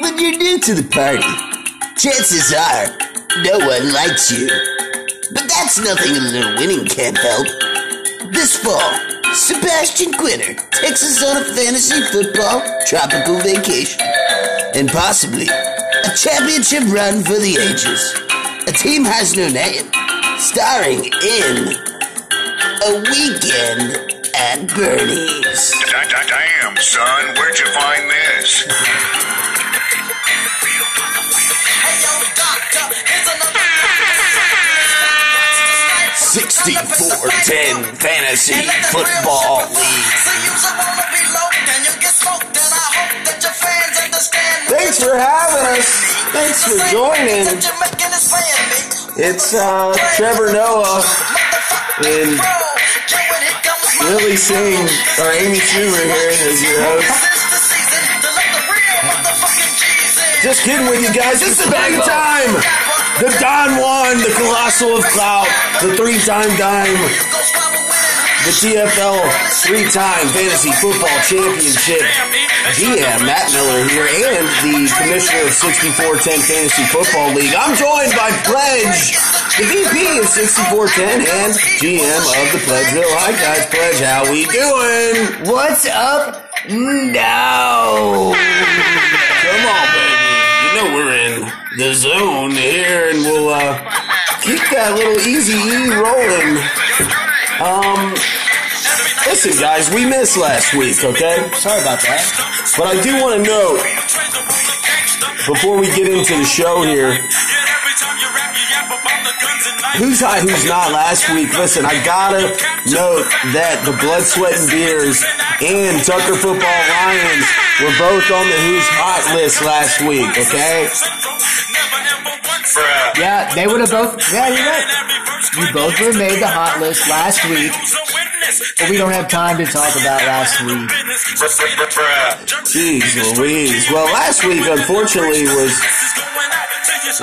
when you're new to the party, chances are no one likes you. But that's nothing a little winning can't help. This fall, Sebastian Quinter takes us on a fantasy football tropical vacation. And possibly a championship run for the ages. A team has no name, starring in A Weekend at Bernie's. Damn, son, where'd you find this? 6410 Fantasy Football League. Thanks for having us. Thanks for joining. It's uh, Trevor Noah and Lily Singh, or Amy Schumer here as your host. Just kidding with you guys. It's the big time. The Don Juan, the Colossal of Clout, the three-time dime, the TFL three-time fantasy football championship GM Matt Miller here, and the commissioner of 6410 Fantasy Football League. I'm joined by Pledge, the VP of 6410 and GM of the Pledgeville. Hi guys, Pledge, how we doing? What's up? No. Come on, baby. You know we're in the zone here, and we'll uh, keep that little easy E rolling. Um, listen, guys, we missed last week, okay? Sorry about that. But I do want to note before we get into the show here. Who's high, who's not last week? Listen, I gotta note that the Blood, Sweat, and Beers and Tucker Football Lions were both on the Who's Hot list last week, okay? Yeah, they would have both. Yeah, you're right. You both were made the hot list last week, but we don't have time to talk about last week. Jeez Louise. Well, last week, unfortunately, was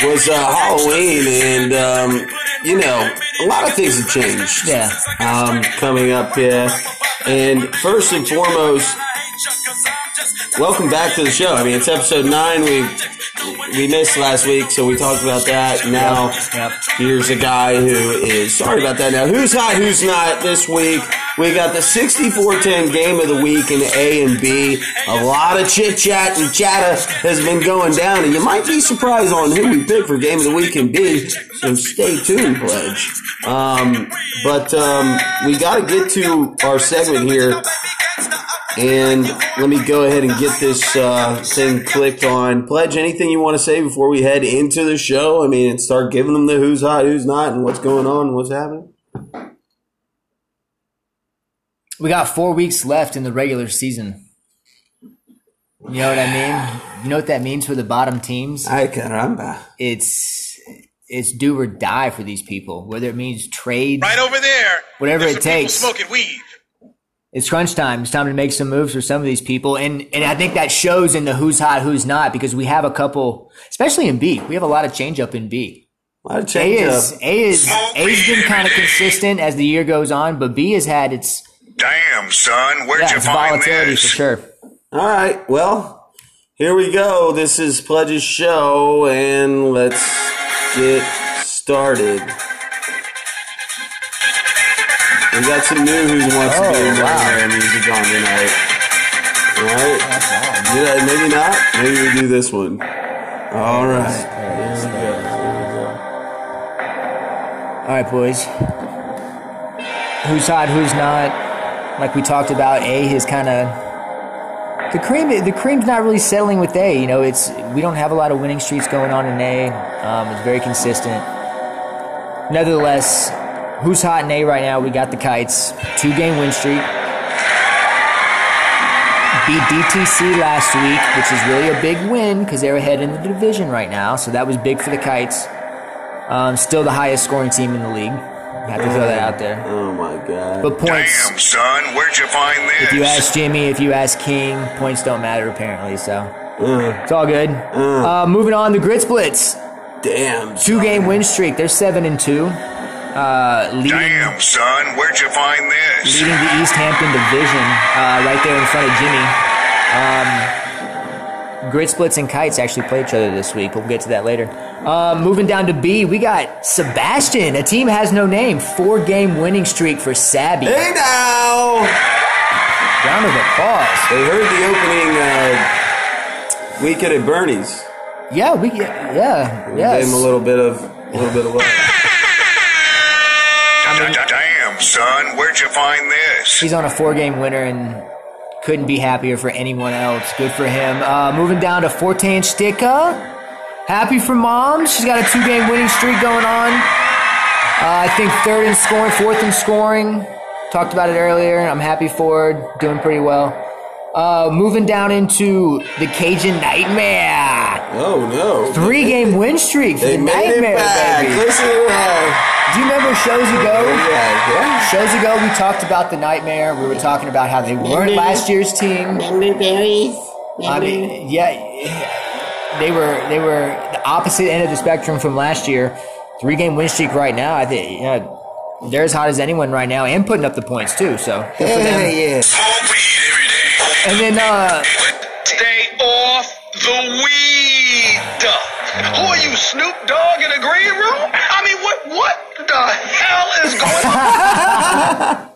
was uh, Halloween, and um, you know, a lot of things have changed. Yeah. Um, coming up here, and first and foremost, welcome back to the show. I mean, it's episode nine. We we missed last week, so we talked about that. Now, Yep. here's a guy who is sorry about that. Now, who's hot, who's not this week? We got the 64-10 game of the week in A and B. A lot of chit chat and chatter has been going down, and you might be surprised on who we pick for game of the week in B. So stay tuned, pledge. Um, but um, we got to get to our segment here. And let me go ahead and get this uh, thing clicked on. Pledge, anything you want to say before we head into the show? I mean, and start giving them the who's hot, who's not, and what's going on, and what's happening? We got four weeks left in the regular season. You know what I mean? You know what that means for the bottom teams? Ay, caramba. It's it's do or die for these people. Whether it means trade, Right over there. Whatever it takes. Smoking weed. It's crunch time. It's time to make some moves for some of these people, and and I think that shows in the who's hot, who's not, because we have a couple, especially in B. We have a lot of change up in B. A lot of A is up. A is A's been kind of consistent as the year goes on, but B has had its Damn, son, where'd yeah, you its find volatility this? for sure. All right, well, here we go. This is Pledge's show, and let's get started. We got some new Who Wants to Be Oh, in wow. music on tonight. All right? Did I- maybe not. Maybe we do this one. All right. Here we go. All right, boys. Who's hot? Who's not? Like we talked about, A is kind of the cream. The cream's not really settling with A. You know, it's we don't have a lot of winning streaks going on in A. Um, it's very consistent. Nevertheless, who's hot in A right now? We got the Kites, two game win streak. Beat DTC last week, which is really a big win because they're ahead in the division right now. So that was big for the Kites. Um, still the highest scoring team in the league. Have to throw that out there. Oh, my God. But points, Damn, son, where'd you find this? if you ask Jimmy, if you ask King, points don't matter apparently. So Uh, it's all good. Uh, moving on, the Grits Blitz, damn. two game win streak. They're seven and two, uh, leading Damn, son, where'd you find this? leading the East Hampton division, uh, right there in front of Jimmy. Um, Grit Splits and Kites actually play each other this week. We'll get to that later. Uh, moving down to B, we got Sebastian. A team has no name. Four game winning streak for Sabby. Hey now! Round of applause. They heard the opening uh, weekend at Bernie's. Yeah, we yeah yeah. We yes. Gave him a little bit of a little bit of love. Damn, son, where'd you find this? He's on a four game winner and couldn't be happier for anyone else. Good for him. Uh, moving down to Forte Sticka. Happy for mom. She's got a two game winning streak going on. Uh, I think third in scoring, fourth in scoring. Talked about it earlier. I'm happy for her. Doing pretty well. Uh, moving down into the Cajun Nightmare. Oh no! Three game win streak for They the made Nightmare, it back. baby. Listen to that. Do you remember shows ago? Yeah, yeah. Shows ago, we talked about the Nightmare. We were talking about how they weren't last year's team. Remember berries? I mean, yeah, they were they were the opposite end of the spectrum from last year. Three game win streak right now. I think yeah, they're as hot as anyone right now, and putting up the points too. So good for them. yeah. Smoke weed every day. And then uh, Stay off the weed. Who are you, Snoop Dogg in a green room? I mean, what what the hell is going on?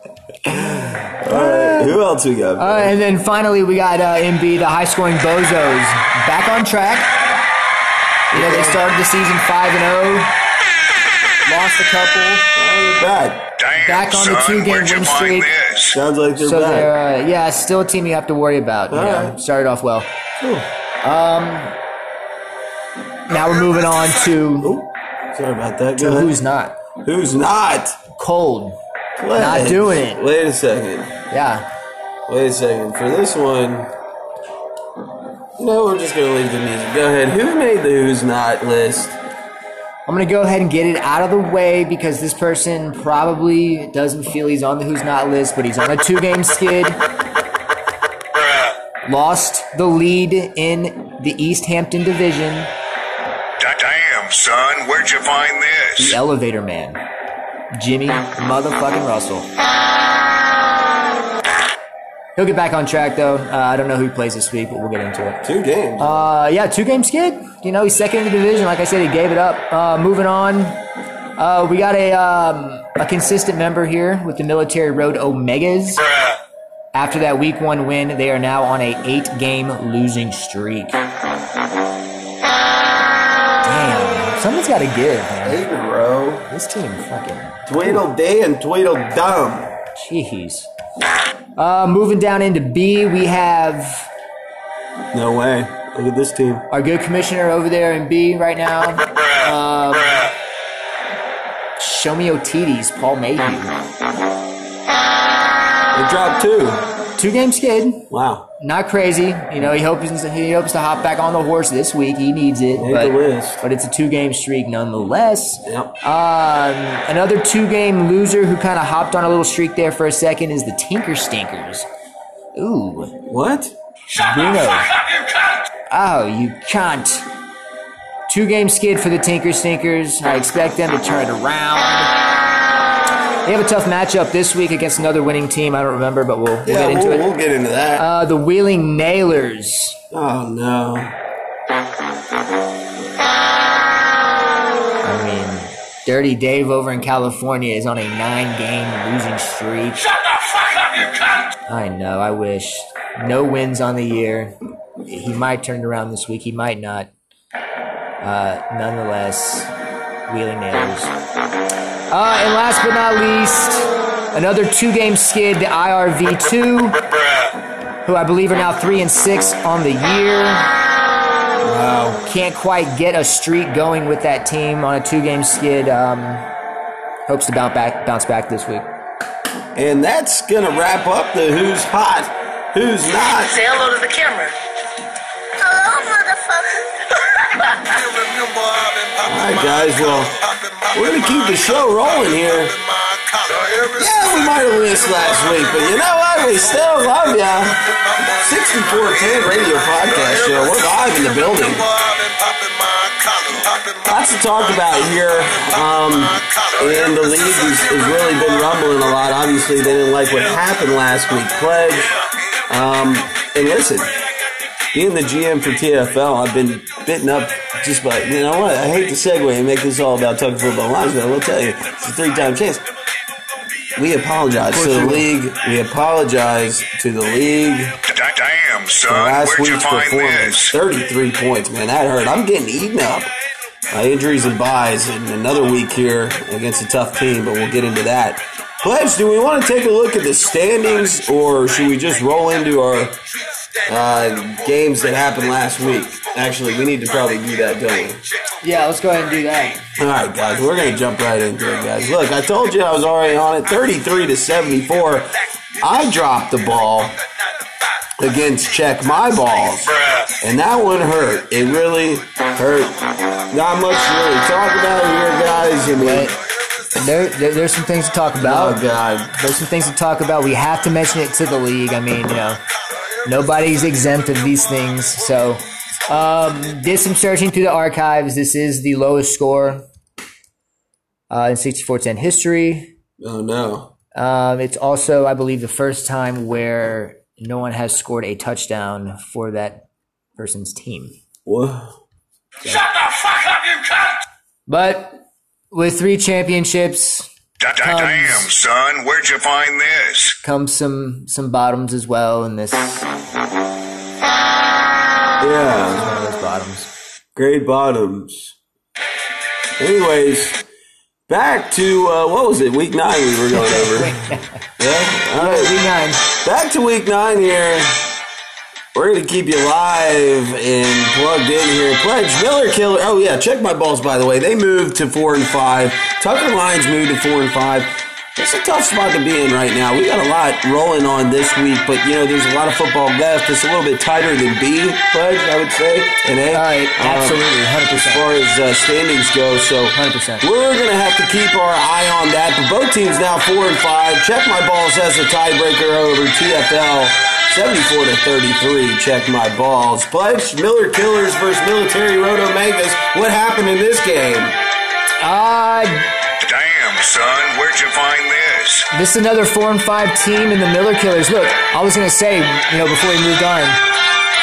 All right, Who else we got? uh, and then finally we got uh, MB, the high scoring bozos, back on track. You know they started the season five and zero, lost a couple. back. Damn, Back on the two-game where'd win streak. Sounds like they're So back. they're uh, yeah, still a team you have to worry about. You All know, right. started off well. Um, now we're moving on to, Ooh, sorry about that. to Go ahead. who's not Who's not? cold. Pledge. Not doing it. Wait a second. Yeah, Wait a second. For this one, no, we're just gonna leave the music. Go ahead. Who made the who's not list? I'm gonna go ahead and get it out of the way because this person probably doesn't feel he's on the who's not list, but he's on a two game skid. Lost the lead in the East Hampton division. Da- Damn, son, where'd you find this? The elevator man, Jimmy motherfucking Russell. He'll get back on track though. Uh, I don't know who he plays this week, but we'll get into it. Two games. Uh, yeah, two game skid. You know, he's second in the division. Like I said, he gave it up. Uh, moving on, uh, we got a um, a consistent member here with the Military Road Omegas. After that week one win, they are now on a eight game losing streak. Damn, something's got to give, man. Eight in a row. This team fucking Tweedle day and Tweedle dumb. jeez. Uh, moving down into B, we have No way. Look at this team. our good commissioner over there in B right now. Um, Show me Otides, Paul Mayhew. They dropped two. Two game skid, Wow. not crazy. You know, he hopes he hopes to hop back on the horse this week. He needs it, Made but, the list. but it's a two game streak nonetheless. Yep. Um, another two game loser who kind of hopped on a little streak there for a second is the Tinker Stinkers. Ooh, What? Bruno. Oh, you can't. Two game skid for the Tinker Stinkers. I expect them to turn it around. They have a tough matchup this week against another winning team. I don't remember, but we'll, we'll Yeah, get into we'll, it. we'll get into that. Uh, the Wheeling Nailers. oh no. I mean, Dirty Dave over in California is on a nine game losing streak. Shut the fuck up, you cunt! I know, I wish. No wins on the year. He might turn it around this week, he might not. Uh, nonetheless, Wheeling Nailers. Uh, and last but not least, another two game skid to IRV2, who I believe are now three and six on the year. Wow. Can't quite get a streak going with that team on a two game skid. Um, hopes to bounce back, bounce back this week. And that's gonna wrap up the who's hot, who's not. Say hello to the camera. All right, guys. Well, we're gonna keep the show rolling here. Yeah, we might have missed last week, but you know what? We still love ya. 6410 Radio Podcast Show. We're live in the building. Lots to talk about here. Um, and the league has, has really been rumbling a lot. Obviously, they didn't like what happened last week. Pledge. Um, and listen, being the GM for TFL, I've been bitten up just by, you know what? I hate to segue and make this all about talking football lines, but I will tell you, it's a three time chance. We apologize to the league. We apologize to the league Da- Damn, for son, last where'd you week's find performance. this? 33 points, man. That hurt. I'm getting eaten up by injuries and buys in another week here against a tough team, but we'll get into that. Pledge, do we want to take a look at the standings or should we just roll into our uh, games that happened last week? Actually, we need to probably do that, don't we? Yeah, let's go ahead and do that. All right, guys, we're gonna jump right into it, guys. Look, I told you I was already on it, 33 to 74. I dropped the ball against check my balls, and that one hurt. It really hurt. Not much to really talk about here, guys. I mean, there, there, there's some things to talk about. oh god, There's some things to talk about. We have to mention it to the league. I mean, you know, nobody's exempt of these things. So, um, did some searching through the archives. This is the lowest score uh, in 6410 history. oh no. Um, it's also, I believe, the first time where no one has scored a touchdown for that person's team. What? Shut the fuck up, you cunt! But with three championships Da- da- Damn, son, where'd you find this? comes some some bottoms as well in this. Yeah, Those bottoms. great bottoms. Anyways, back to uh, what was it? Week nine we were going over. yeah. All right. Week nine. Back to week nine here. We're gonna keep you live and plugged in here. Pledge Miller Killer. Oh yeah, check my balls by the way. They moved to four and five. Tucker Lions moved to four and five. It's a tough spot to be in right now. We got a lot rolling on this week, but you know there's a lot of football left. It's a little bit tighter than B pledge, I would say. And A, All right, absolutely, um, 100%. as far as uh, standings go. So 100%. we're gonna have to keep our eye on that. But both teams now four and five. Check my balls as a tiebreaker over TFL. 74 to 33. Check my balls. Pledge Miller Killers versus Military Road Omegas. What happened in this game? Uh, Damn, son, where'd you find this? this is another four and five team in the Miller Killers. Look, I was gonna say, you know, before we moved on,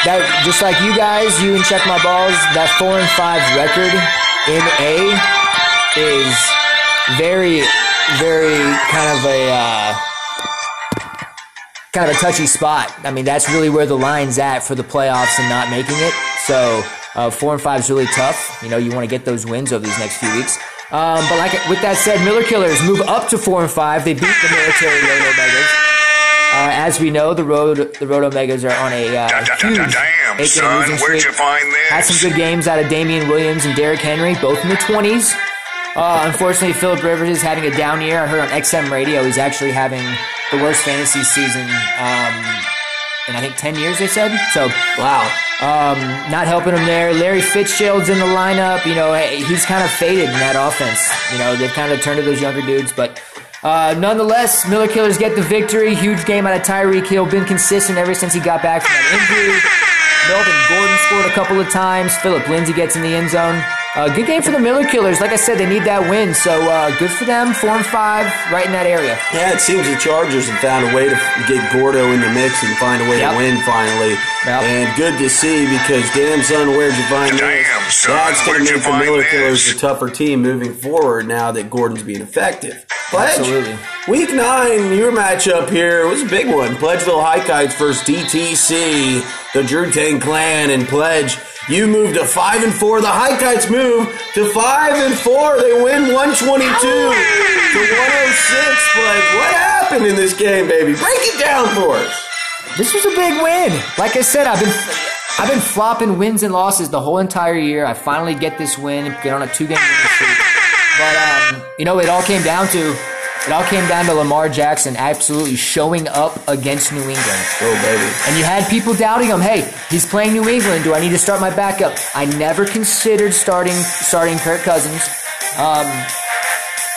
that just like you guys, you and check my balls, that four and five record in A is very, very kind of a uh, kind of a touchy spot. I mean, that's really where the line's at for the playoffs and not making it. So uh, four and five is really tough. You know, you want to get those wins over these next few weeks. Um, but like with that said, Miller Killers move up to four and five. They beat the military Road Omegas. Uh, as we know, the Road the Road Omegas are on a uh, da- huge da- Damn, son, where'd you find this? Had some good games out of Damien Williams and Derrick Henry, both in the 20s. Uh, unfortunately, Philip Rivers is having a down year. I heard on XM radio he's actually having the worst fantasy season um, in I think 10 years. They said so. Wow. Um, not helping him there. Larry Fitzgerald's in the lineup. You know, he's kind of faded in that offense. You know, they've kind of turned to those younger dudes, but. Uh, nonetheless, Miller Killers get the victory. Huge game out of Tyreek Hill. Been consistent ever since he got back from that injury. Melvin Gordon scored a couple of times. Phillip Lindsay gets in the end zone. Uh, good game for the Miller Killers. Like I said, they need that win. So uh, good for them. Four and five, right in that area. Yeah, it seems the Chargers have found a way to get Gordo in the mix and find a way Yep. to win finally. Yep. And good to see because damn son, where'd you find Damn, this? son, That's going where'd to you make the find Miller this? Killers a tougher team moving forward now that Gordon's being effective. Pledge, Absolutely. Week nine, your matchup here was a big one. Pledgeville High Kites versus DTC, the Drew Tang Clan, and Pledge. You moved to five and four. The High Kites move to five and four. They win one twenty two to one oh six. Pledge, what happened in this game, baby? Break it down for us. This was a big win. Like I said, I've been I've been flopping wins and losses the whole entire year. I finally get this win get on a two game streak. But um, you know, it all came down to it all came down to Lamar Jackson absolutely showing up against New England. Oh, baby. And you had people doubting him. Hey, he's playing New England. Do I need to start my backup? I never considered starting starting Kirk Cousins. Um,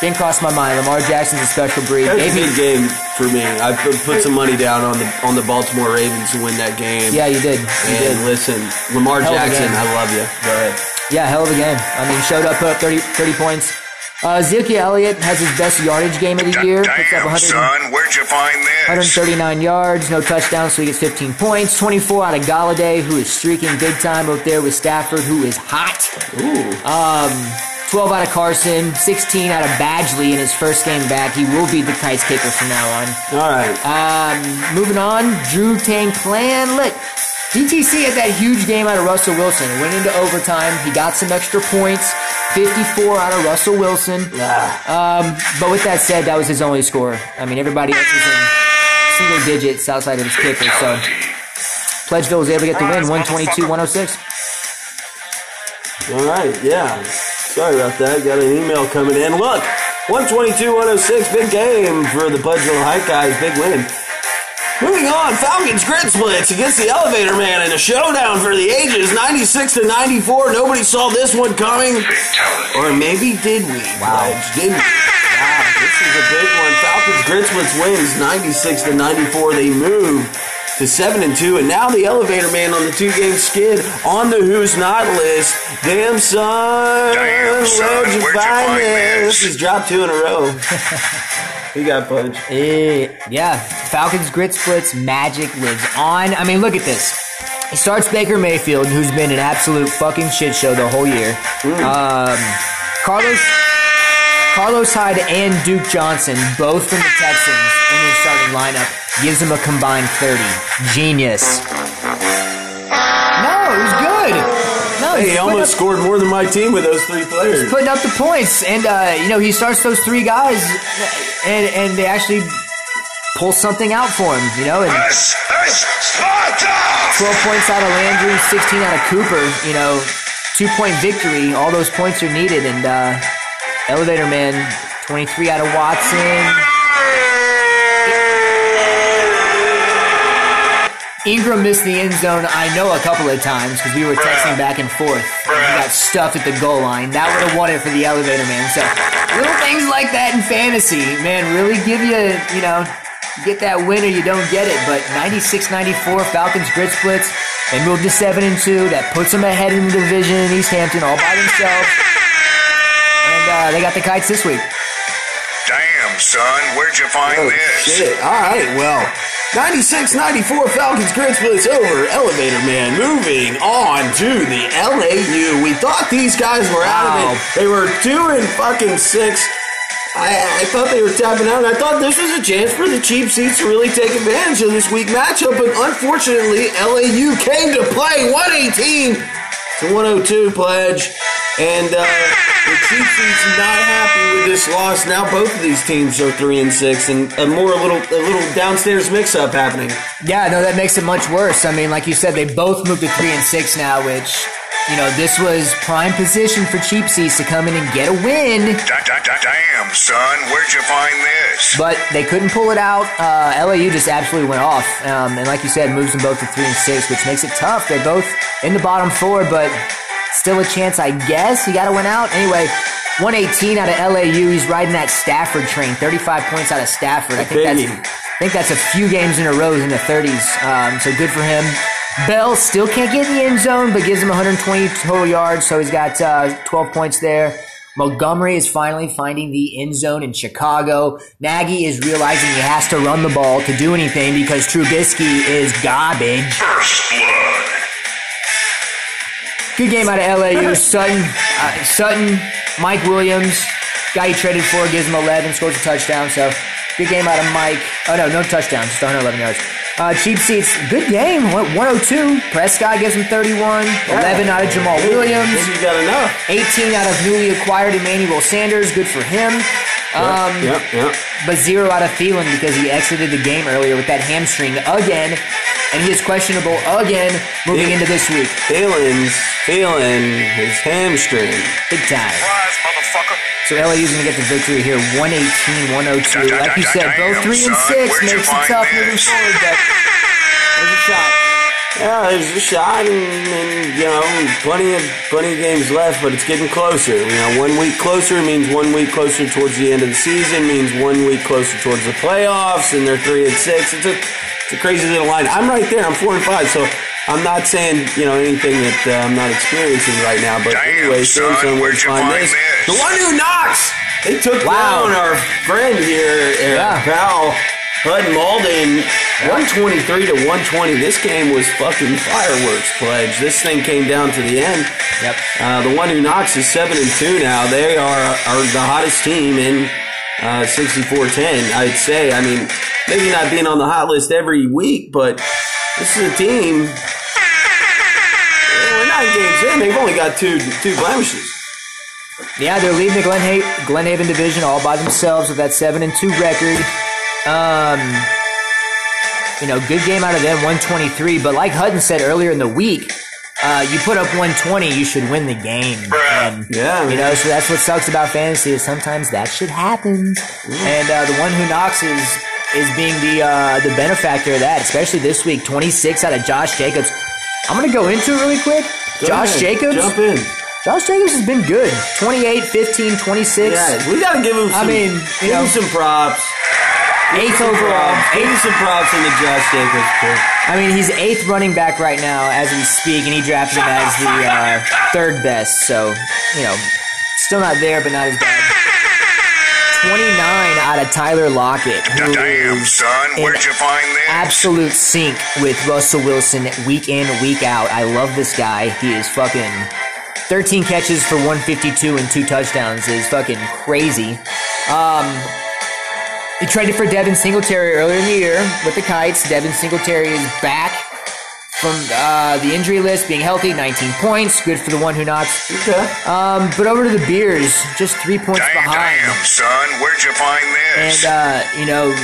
didn't cross my mind. Lamar Jackson's a special breed. That was a big game for me. I put, put some money down on the on the Baltimore Ravens to win that game. yeah, you did. You And did. listen, Lamar Hell Jackson. I love you. Go ahead. Yeah, hell of a game. I mean, showed up, put up 30, 30 points. Uh, Ezekiel Elliott has his best yardage game of the year. Picks up 100, son, where'd you find this? 139 yards, no touchdowns, so he gets 15 points. 24 out of Golladay, who is streaking big time up there with Stafford, who is hot. Um, 12 out of Carson, 16 out of Badgley in his first game back. He will be the kites kicker from now on. All right. Um, moving on, Drew Tang Clan. Look, DTC had that huge game out of Russell Wilson. Went into overtime. He got some extra points. 54 out of Russell Wilson. Um, but with that said, that was his only score. I mean, everybody else was in single digits outside of his kicker. So Pledgeville was able to get the win, 122-106. All right, yeah. Sorry about that. Got an email coming in. Look, 122 106, big game for the Pledgeville Hike guys. Big win. Moving on, Falcons grid splits against the Elevator Man in a showdown for the ages, 96 to 94. Nobody saw this one coming. Or maybe did we? Wow. Did we? Wow, this is a big one. Falcons grid splits wins 96 to 94. They move to 7 and 2, and now the Elevator Man on the two game skid on the Who's Not list. Damn, son. Damn, son, Where'd you where'd you find find this? this? He's dropped two in a row. he got punched. Yeah, Falcons grit splits, magic lives on. I mean, look at this. He starts Baker Mayfield, who's been an absolute fucking shit show the whole year. Um, Carlos, Carlos Hyde and Duke Johnson, both from the Texans, in his starting lineup, gives him a combined 30. Genius. No, it was good. No, Hey, he's he almost up- scored more than my team with those three players. He's putting up the points, and uh, you know he starts those three guys, and and they actually pull something out for him. You know, and This is Sparta! 12 points out of Landry, 16 out of Cooper. You know, two point victory. All those points are needed, and uh, Elevator Man, 23 out of Watson. Ingram missed the end zone, I know, a couple of times because we were texting back and forth. He got stuffed at the goal line. That would have won it for the elevator man. So little things like that in fantasy, man, really give you, you know, get that win or you don't get it. But 96-94 Falcons grid splits. They moved to seven and two. That puts them ahead in the division in East Hampton all by themselves. And uh, they got the kites this week. Damn, son, where'd you find Oh, this? shit. All right, well, 96 94 Falcons grid splits over Elevator Man. Moving on to the LAU. We thought these guys were out of it. They were two and fucking six. I, I thought they were tapping out, and I thought this was a chance for the cheap seats to really take advantage of this week matchup. But unfortunately, LAU came to play 118 to 102 pledge. And uh, the seats not happy with this loss. Now both of these teams are three and six, and a more a little a little downstairs mix up happening. Yeah, no, that makes it much worse. I mean, like you said, they both moved to three and six now, which, you know, this was prime position for cheap seats to come in and get a win. Da- da- da- Damn, son, where'd you find this? But they couldn't pull it out. Uh, LAU just absolutely went off. Um, and like you said, moves them both to three and six, which makes it tough. They're both in the bottom four, but still a chance, I guess. You got to win out. Anyway, 118 out of LAU. He's riding that Stafford train. 35 points out of Stafford. I think that's, I think that's a few games in a row in the 30s. Um, so good for him. Bell still can't get in the end zone, but gives him 120 total yards. So he's got uh, 12 points there. Montgomery is finally finding the end zone in Chicago. Nagy is realizing he has to run the ball to do anything because Trubisky is garbage. First blood. Good game out of LAU. Sutton, uh, Sutton, Mike Williams, guy he traded for, gives him 11, scores a touchdown. So good game out of Mike. Oh no, no touchdown, just 111 yards. Uh, cheap seats, good game. One- 102. Prescott gives him 31. 11 out of Jamaal Williams. Maybe you got enough. 18 out of newly acquired Emmanuel Sanders. Good for him. Um, yep, yep. but zero out of Thielen because he exited the game earlier with that hamstring again, and he is questionable again moving Yeah. into this week. Thielen's feeling his hamstring. Big time. Rise, motherfucker. So LAU's going to get the victory here, 118-102. Like you said, both three and six makes it tough moving this? forward, but there's a shot. Yeah, there's a shot, and, and you know, plenty of plenty of games left, but it's getting closer. You know, one week closer means one week closer towards the end of the season, means one week closer towards the playoffs, and they're three and six. It's a it's a crazy little line. I'm right there. I'm four and five, so I'm not saying you know anything that uh, I'm not experiencing right now. But Damn, anyway, son, Samsung, where'd you find find this? this? The one who knocks They took Wow. down our friend here, uh, Yeah. pal Hud Malden, 123 to 120. This game was fucking fireworks, pledge. This thing came down to the end. Yep. Uh, the one who knocks is seven and two now. They are are the hottest team in uh, 64-10. I'd say. I mean, maybe not being on the hot list every week, but this is a team. We're games in. They've only got two two blemishes. Yeah, they're leading the Glenhaven, Glenhaven division all by themselves with that seven and two record. Um, you know, good game out of them, 123. But like Hutton said earlier in the week, uh, you put up 120, you should win the game. And, Yeah, you know, so that's what sucks about fantasy is sometimes that shit happens. And uh, the one who knocks is is being the uh, the benefactor of that, especially this week. 26 out of Josh Jacobs. I'm gonna go into it really quick. Go Josh ahead. Jacobs. Jump in. Josh Jacobs has been good. 28, 15, 26. Yeah, we got to give him. I Some, mean, you give know, him some props. eighth overall. him some props in the Josh Jacobs pick. I mean, he's eighth running back right now as we speak, and he drafted him as the uh, third best. So, you know, still not there, but not as bad. 29 out of Tyler Lockett, who Damn, son, where'd you find this? absolute sync with Russell Wilson week in, week out. I love this guy. He is fucking 13 catches for 152 and two touchdowns is fucking crazy. Um, he traded for Devin Singletary earlier in the year with the Kites. Devin Singletary is back from uh, the injury list, being healthy, 19 points. Good for the one who knocks. Okay. Um, but over to the Beers, just three points Damn, behind. damn, son, where'd you find this? And, uh, you know,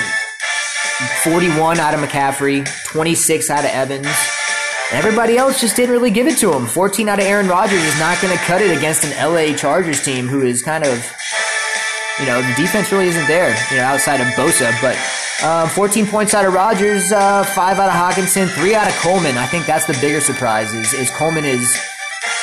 41 out of McCaffrey, 26 out of Evans. Everybody else just didn't really give it to him. 14 out of Aaron Rodgers is not going to cut it against an LA Chargers team who is kind of, you know, the defense really isn't there, you know, outside of Bosa. But uh, 14 points out of Rodgers, uh, 5 out of Hockenson, 3 out of Coleman. I think that's the bigger surprise is, is Coleman is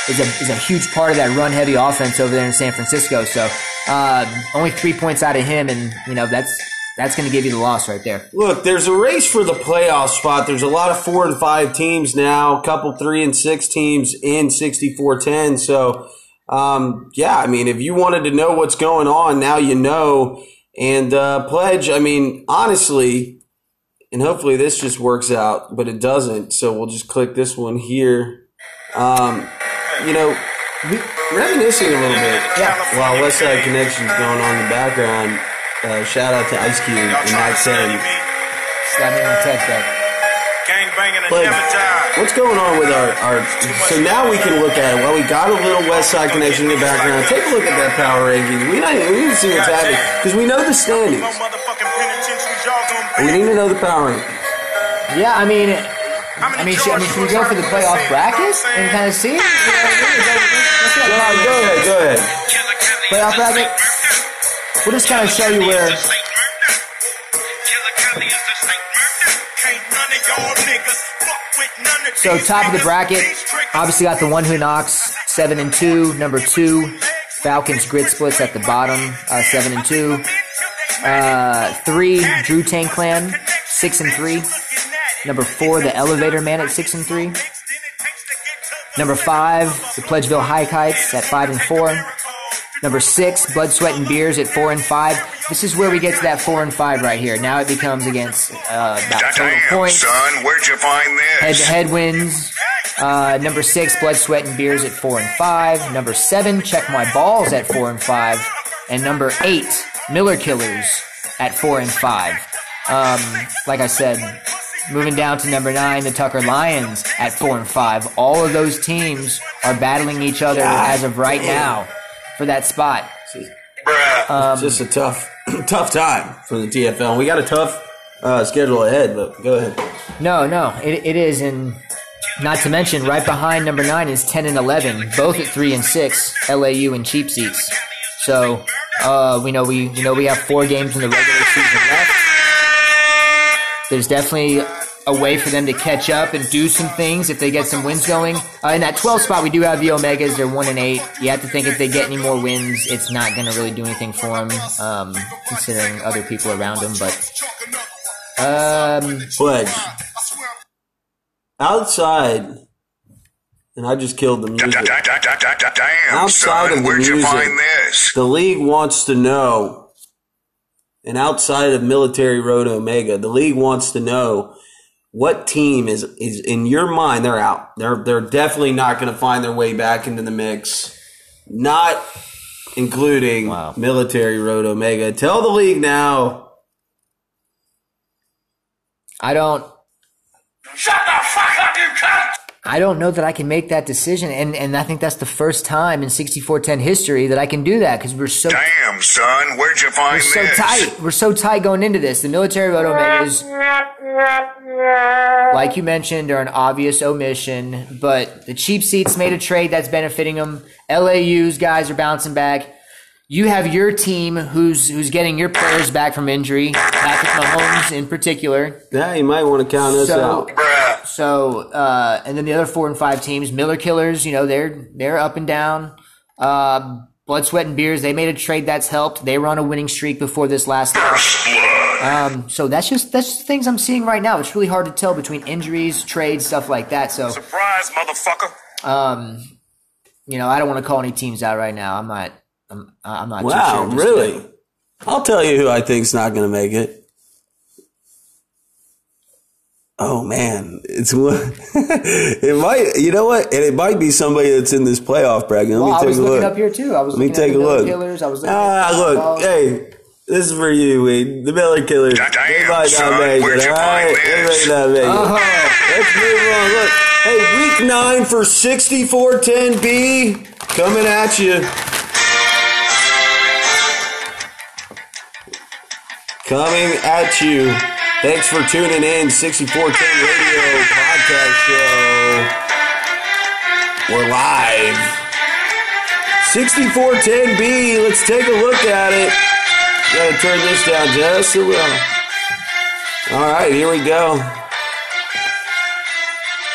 is a, is a huge part of that run heavy offense over there in San Francisco. So uh, only three points out of him, and you know that's that's going to give you the loss right there. Look, there's a race for the playoff spot. There's a lot of four and five teams now, a couple three and six teams in 64-10. So, um, yeah, I mean, if you wanted to know what's going on, now you know. And uh, Pledge, I mean, honestly, and hopefully this just works out, but it doesn't. So we'll just click this one here. Um, you know, re- reminiscing a little bit. Yeah. While West Side Connection's going on in the background, uh, shout out to Ice Cube and Mack 10. Slap me on the text that. Gang banging and never die. What's going on with our, our so now we can look at it. Well, we got a little West Side connection in the background. Take a look at that power ranking. We, not, we need to see what's happening because we know the standings. No motherfucking penitentiary, y'all gonna We pay. need to know the power ranking. Yeah, I mean, I mean, should, I mean, should we go for the playoff bracket and kind of see? You know what I mean? Is that- let's get Go, a go ahead, go ahead. Playoff bracket. We'll just kind of show you where. So top of the bracket, obviously got the one who knocks seven and two. Number two, Falcons grid splits at the bottom, uh, seven and two. Uh, three, Drew Tang Clan, six and three. Number four, the Elevator Man at six and three. Number five, the Pledgeville High Kites at five and four. Number six, Blood, Sweat, and Beers at four and five. This is where we get to that four and five right here. Now it becomes against uh, about total points, son, where'd you find head this? to head wins. Uh, number six, Blood, Sweat, and Beers at four and five. Number seven, Check My Balls at four and five. And number eight, Miller Killers at four and five. Um, like I said, moving down to number nine, the Tucker Lions at four and five. All of those teams are battling each other as of right now for that spot. Bruh. It's just a tough, tough time for the TFL. We got a tough uh, schedule ahead, but go ahead. No, no, it, it is, and not to mention, right behind number nine is ten and eleven, both at three and six. LAU and cheap seats. So uh, we know we we know we have four games in the regular season left. There's definitely a way for them to catch up and do some things if they get some wins going. Uh, in that 12 spot, we do have the Omegas. They're one and eight. You have to think if they get any more wins, it's not going to really do anything for them, um, considering other people around them. But um, Pledge. Outside and I just killed the music. Damn, Outside of son, the where'd music. The league wants to know, and outside of Military Road Omega, the league wants to know what team is is in your mind. They're out. They're they're definitely not going to find their way back into the mix. Not including Wow. Military Road Omega. Tell the league now. I don't. Shut the up, you cunt! I don't know that I can make that decision, and and I think that's the first time in 6410 history that I can do that because we're so Damn, son, where'd you find we're so tight. We're so tight going into this. The military road omegas, like you mentioned, are an obvious omission, but the cheap seats made a trade that's benefiting them. LAU's guys are bouncing back. You have your team who's who's getting your players back from injury, Patrick Mahomes in particular. Yeah, you might want to count us So- out. Bruh. So, uh, and then the other four and five teams, Miller Killers, you know, they're they're up and down. Uh, Blood, Sweat, and Beers, they made a trade that's helped. They were on a winning streak before this last. Um, so that's just that's just things I'm seeing right now. It's really hard to tell between injuries, trades, stuff like that. So, Surprise, motherfucker. um, you know, I don't want to call any teams out right now. I'm not. I'm, I'm not. too Wow, sure just really? yet. I'll tell you who I think's not going to make it. Oh man, it's one. it might, you know what, and it might be somebody that's in this playoff bracket. Let Well, me I take was a looking look. up here too. I was Let me looking at take the a Miller look. Killers. I was looking Ah, at look, hey, this is for you, Wade. The Miller Killers. Damn, they might son, not make it. you All find right, they this? might not make it. Uh-huh. Let's move on. Look, hey, week nine for 6410B coming at you. Coming at you. Thanks for tuning in. 6410 Radio Podcast Show. We're live. 6410B. Let's take a look at it. Gotta turn this down just a little. All right, here we go.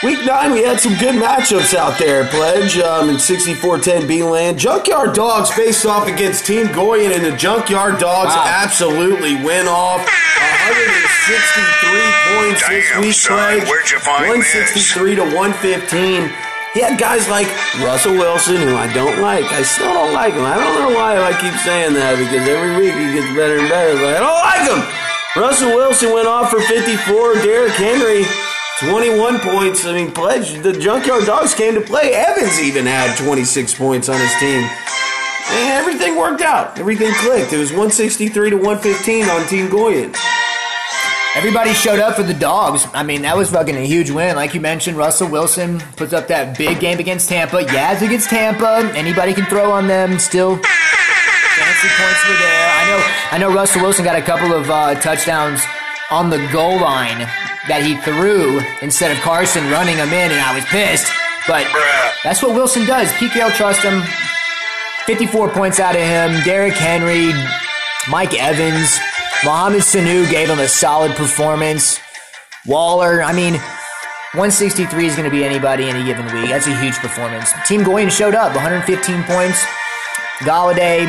Week nine, we had some good matchups out there, Pledge, um, in 6410 B land. Junkyard Dogs faced off against Team Goyen, and the Junkyard Dogs Wow. absolutely went off 163 points this week, son, Pledge. where'd you find 163 to 115. He had guys like Russell Wilson, who I don't like. I still don't like him. I don't know why I keep saying that because every week he gets better and better, but I don't like him. Russell Wilson went off for 54. Derrick Henry, 21 points. I mean, Pledge, the Junkyard Dogs came to play. Evans even had 26 points on his team. And everything worked out. Everything clicked. It was 163 to 115 on Team Goyen. Everybody showed up for the dogs. I mean, that was fucking a huge win. Like you mentioned, Russell Wilson puts up that big game against Tampa. Yaz against Tampa. Anybody can throw on them. Still, points were there. I know. I know. Russell Wilson got a couple of uh, touchdowns on the goal line that he threw instead of Carson running them in, and I was pissed. But that's what Wilson does. PKL trust him. 54 points out of him. Derrick Henry, Mike Evans, Mohamed Sanu gave him a solid performance. Waller, I mean, 163 is going to be anybody any given week. That's a huge performance. Team Goyen showed up, 115 points. Golladay,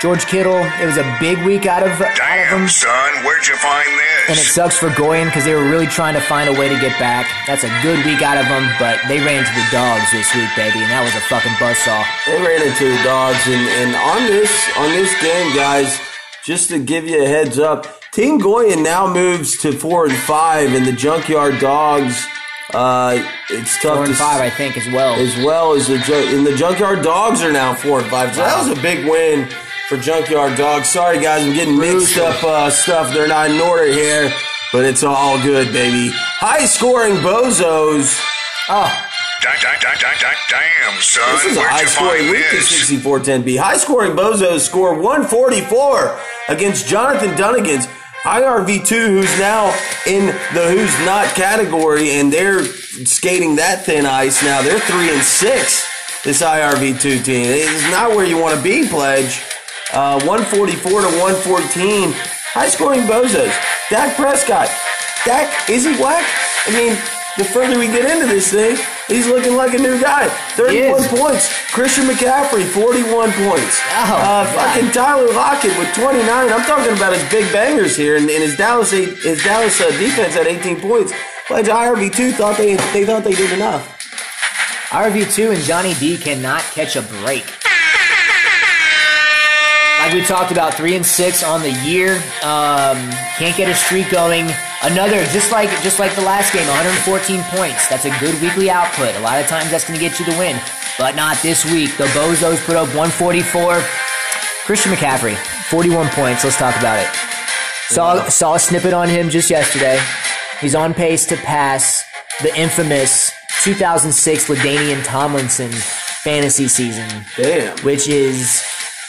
George Kittle. It was a big week out of, out of Damn, them. son, where'd you find this? And it sucks for Goyen because they were really trying to find a way to get back. That's a good week out of them, but they ran into the dogs this week, baby, and that was a fucking buzzsaw. They ran into the dogs, and, and on this on this game, guys, just to give you a heads up, Team Goyen now moves to four and five, and the Junkyard Dogs. Uh, it's tough Four to and five, I think, as well. as well as the Ju- and the Junkyard Dogs are now four and five. So that was a big win for Junkyard Dogs. Sorry guys, I'm getting mixed up uh, stuff. They're not in order here, but it's all good, baby. High scoring bozos. Oh, da- da- Damn, son, This is a where'd high you scoring week in this? 6410B. High scoring Bozos score 144 against Jonathan Dunnigan's IRV2, who's now in the who's not category, and they're skating that thin ice now. They're 3 and 6, this IRV2 team. It's not where you want to be, Pledge. Uh, 144 to 114. High scoring Bozos. Dak Prescott. Dak, is he whack? I mean, the further we get into this thing, he's looking like a new guy. 31 points. Christian McCaffrey, 41 points. Oh, uh, fucking Tyler Lockett with 29. I'm talking about his big bangers here, and, and his Dallas his Dallas uh, defense at 18 points. But IRV2 thought they they thought they did enough. RV2 and Johnny D cannot catch a break. Like we talked about, three and six on the year. Um, can't get a streak going. Another, just like just like the last game, 114 points. That's a good weekly output. A lot of times that's going to get you the win, but not this week. The Bozos put up 144. Christian McCaffrey, 41 points. Let's talk about it. Saw saw a snippet on him just yesterday. He's on pace to pass the infamous 2006 LaDainian Tomlinson fantasy season, Damn. which is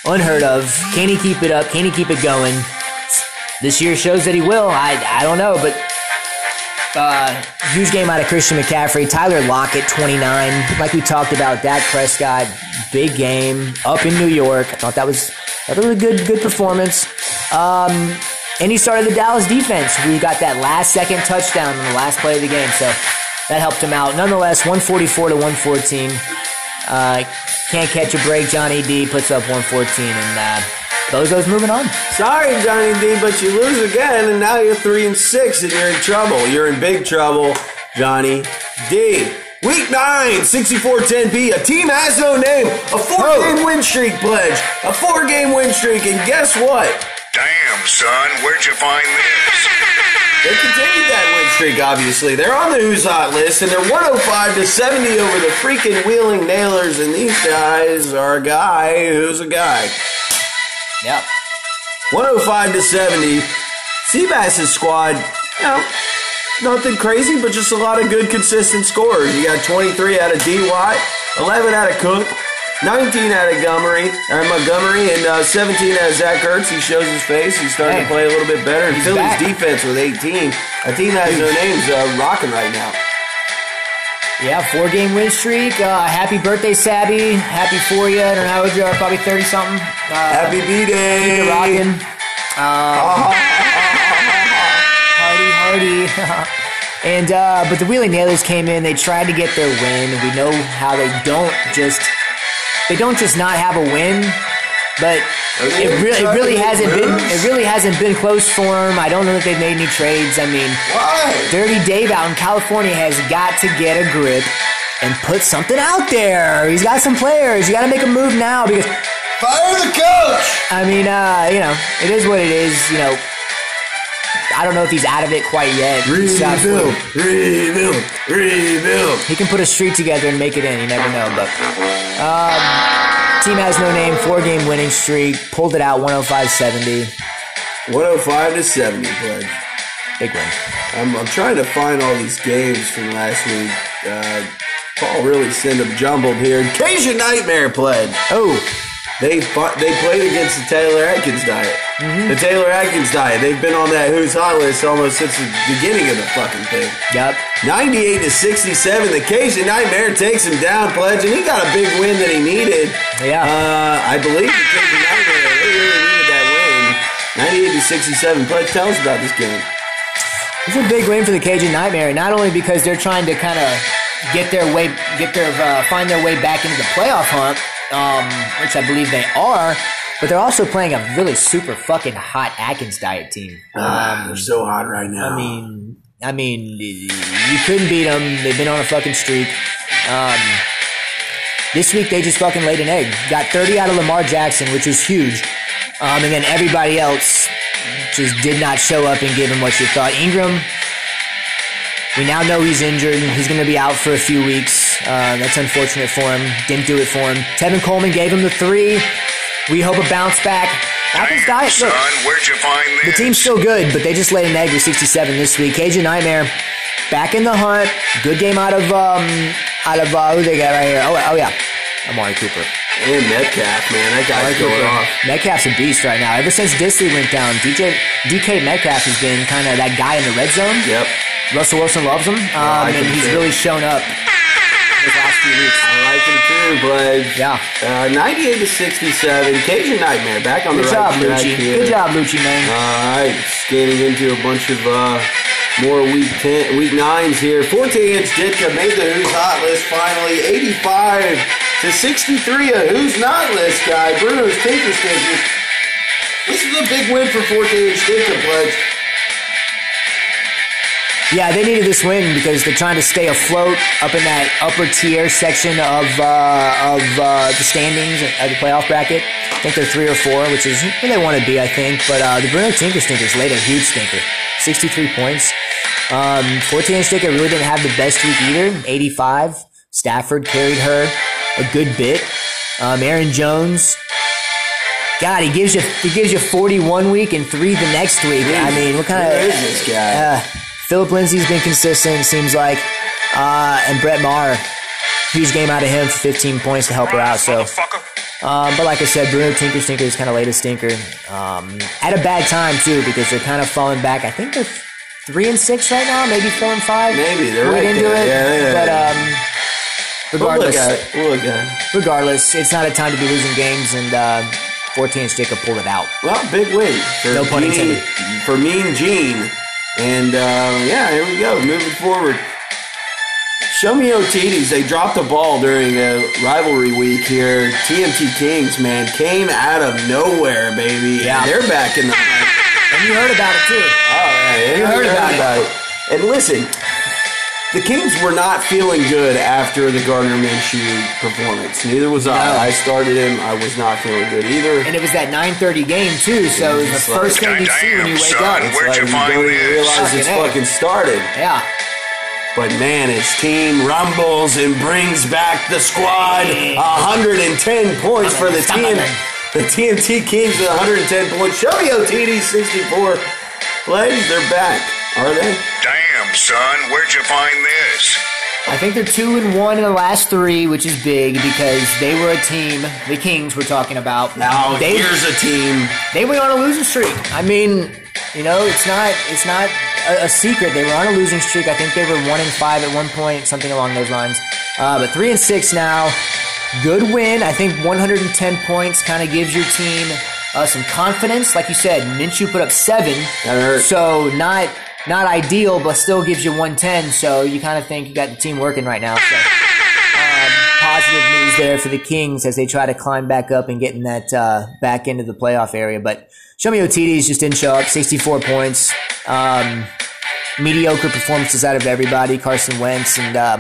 unheard of. Can he keep it up? Can he keep it going? This year shows that he will. I I don't know, but uh, huge game out of Christian McCaffrey. Tyler Lockett, 29. Like we talked about, Dak Prescott, big game up in New York. I thought that was that was a good good performance. Um, and he started the Dallas defense. We got that last second touchdown on the last play of the game, so that helped him out. Nonetheless, 144 to 114. Uh, can't catch a break. Johnny D puts up 114, and uh, Bozo's moving on. Sorry, Johnny D, but you lose again, and now you're three and six, and you're in trouble. You're in big trouble, Johnny D. Week 9, 64-10P. A team has no name. A four-game win streak pledge. A four-game win streak, and guess what? Damn, son, where'd you find this? They continued that win streak, obviously. They're on the Who's Hot list, and they're 105 to 70 over the freaking Wheeling Nailers, and these guys are a guy who's a guy. Yep. 105 to 70. Seabass's squad, you know, nothing crazy, but just a lot of good, consistent scores. You got 23 out of D. Watt, 11 out of Cook, 19 out of Montgomery, or Montgomery, and uh, 17 out of Zach Ertz. He shows his face. He's starting Hey. to play a little bit better. And He's Philly's back. defense with 18. A team that has no names uh, rocking right now. Yeah, four game win streak. Uh, happy birthday, Sabby. Happy for you. I don't know how old you are, probably 30 something. Uh, Happy B-Day! keep it rocking. Um, hardy, hardy. and, uh, but the Wheeling Nailers came in. They tried to get their win. We know how they don't just, they don't just not have a win, but it really, it really hasn't been, it really hasn't been close for them. I don't know if they've made any trades. I mean, Why? Dirty Dave out in California has got to get a grip and put something out there. He's got some players. You got to make a move now because, Fire the coach! I mean, uh, you know, it is what it is. You know, I don't know if he's out of it quite yet. Rebuild, rebuild, rebuild. He can put a streak together and make it in. You never know. But um, team has no name. Four game winning streak. Pulled it out 105 70. 105 to 70, pledge. Big win. I'm, I'm trying to find all these games from last week. Uh, Paul really sent them jumbled here. Cajun Nightmare pledge. Oh, They fought, they played against the Taylor Atkins diet. Mm-hmm. The Taylor Atkins diet. They've been on that Who's Hot list almost since the beginning of the fucking thing. yep. 98 to 67. The Cajun Nightmare takes him down, pledge, and he got a big win that he needed. Yeah. Uh, I believe the Cajun Nightmare they really needed that win. 98 to 67. Pledge, tell us about this game. It's a big win for the Cajun Nightmare, not only because they're trying to kind of get their way, get their, uh, find their way back into the playoff hunt, um, which I believe they are, but they're also playing a really super fucking hot Atkins diet team. Ah, they're so hot right now. I mean, I mean, you couldn't beat them. They've been on a fucking streak. Um, this week they just fucking laid an egg. Got 30 out of Lamar Jackson, which is huge. Um, and then everybody else just did not show up and give him what you thought. Engram, we now know he's injured. He's going to be out for a few weeks. Uh, that's unfortunate for him. Didn't do it for him. Tevin Coleman gave him the three. We hope a bounce back. Atkins Damn, diet, son, look. where'd you find The team's still good, but they just laid an egg with 67 this week. Cajun Nightmare back in the hunt. Good game out of um out of uh, who they got right here. Oh, oh yeah, Amari Cooper. and Metcalf, man, that guy's going Cooper. off. Metcalf's a beast right now. Ever since Dissly went down, DJ DK Metcalf has been kind of that guy in the red zone. Yep. Russell Wilson loves him, um, I and he's really shown up these last few weeks. I like him too, but Yeah. uh, 98 to 67. Cajun Nightmare back on Good the job, right track Lucci. here. Good job, Lucci, man. All right, skating into a bunch of uh, more week ten, week nines here. 14 inch Ditka made the Who's Hot list finally. 85 to 63, a Who's Not list guy. Bruno's Tinker Stinkers. This is a big win for 14 inch Ditka, pledge. Yeah, they needed this win because they're trying to stay afloat up in that upper tier section of uh, of uh, the standings of the playoff bracket. I think they're three or four, which is where they want to be, I think. But uh, the Bruno Tinker Stinkers laid a huge stinker, 63 points. Um, 14 Stinker really didn't have the best week either, 85. Stafford carried her a good bit. Um, Aaron Jones, God, he gives you he gives you 41 week and three the next week. I mean, what kind of is this guy? Phillip Lindsay's been consistent, seems like. Uh, and Brett Maher, huge game out of him for 15 points to help her out. So, um, but like I said, Bruno Tinker Stinker is kind of late a stinker. Um, at a bad time too because they're kind of falling back. I think they're three and six right now, maybe four and five. Maybe, they're We'll right into there. it. Yeah, yeah, but um, We'll look regardless. We'll look at it. regardless, it's not a time to be losing games, and uh, 14 inch Jacob pulled it out. Well, big win for No pun intended. for Mean Gene. And uh, yeah, here we go. Moving forward. Show me OTDs. They dropped the ball during a rivalry week here. TNT Kings, man, came out of nowhere, baby. Yeah. They're back in the. Oh, And you heard about it too. Oh, yeah, You heard about it. And listen, the Kings were not feeling good after the Gardner Minshew performance. Neither was I. No. I started him. I was not feeling good either. And it was that 9:30 game too, so it was the like- first thing you see when you wake Damn, up. It's Where'd Like, you you don't even this? realize it's Fucking A. fucking started. Yeah. But man, his team rumbles and brings back the squad. 110 points for the team. The TNT Kings with 110 points. Show me OTD 64 plays. They're back. Are they? Damn, son, where'd you find this? I think they're two and one in the last three, which is big because they were a team. The Kings we're talking about. Now they here's a team. they went on a losing streak. I mean, you know, it's not it's not a, a secret. They were on a losing streak. I think they were one and five at one point, something along those lines. Uh, but three and six now. Good win. I think 110 points kind of gives your team uh, some confidence. Like you said, Minshew put up seven. That hurt. So not not ideal, but still gives you 110. So you kind of think you got the team working right now. So um, positive news there for the Kings as they try to climb back up and get in that uh, back into the playoff area. But Show Me OTDs just didn't show up. 64 points. Um, mediocre performances out of everybody. Carson Wentz and um,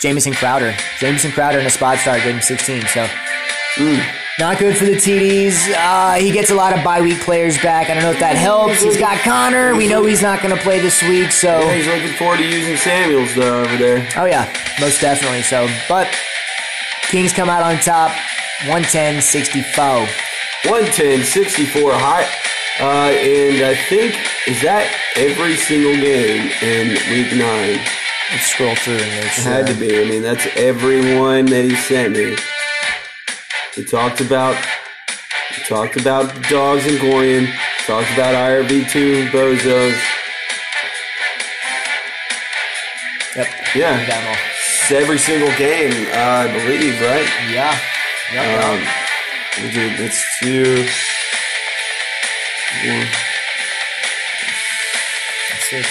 Jamison Crowder. Jamison Crowder in a spot start him 16. So not good for the TDs. Uh, he gets a lot of bye week players back. I don't know if that helps. He's got Connor. We know he's not going to play this week. So Yeah, he's looking forward to using Samuels though over there. Oh yeah, most definitely. So, but Kings come out on top, 110-64. 110, 64 high. Uh, and I think, is that every single game in week nine? Let's scroll through and make It had to be. I mean, that's every one that he sent me. We talked about, we talked about dogs and Gorian. Talked about IRV2 bozos. Yep. Yeah, every single game, uh, I believe, right? Yeah. Yep. Um, we did, it's two. One. Six.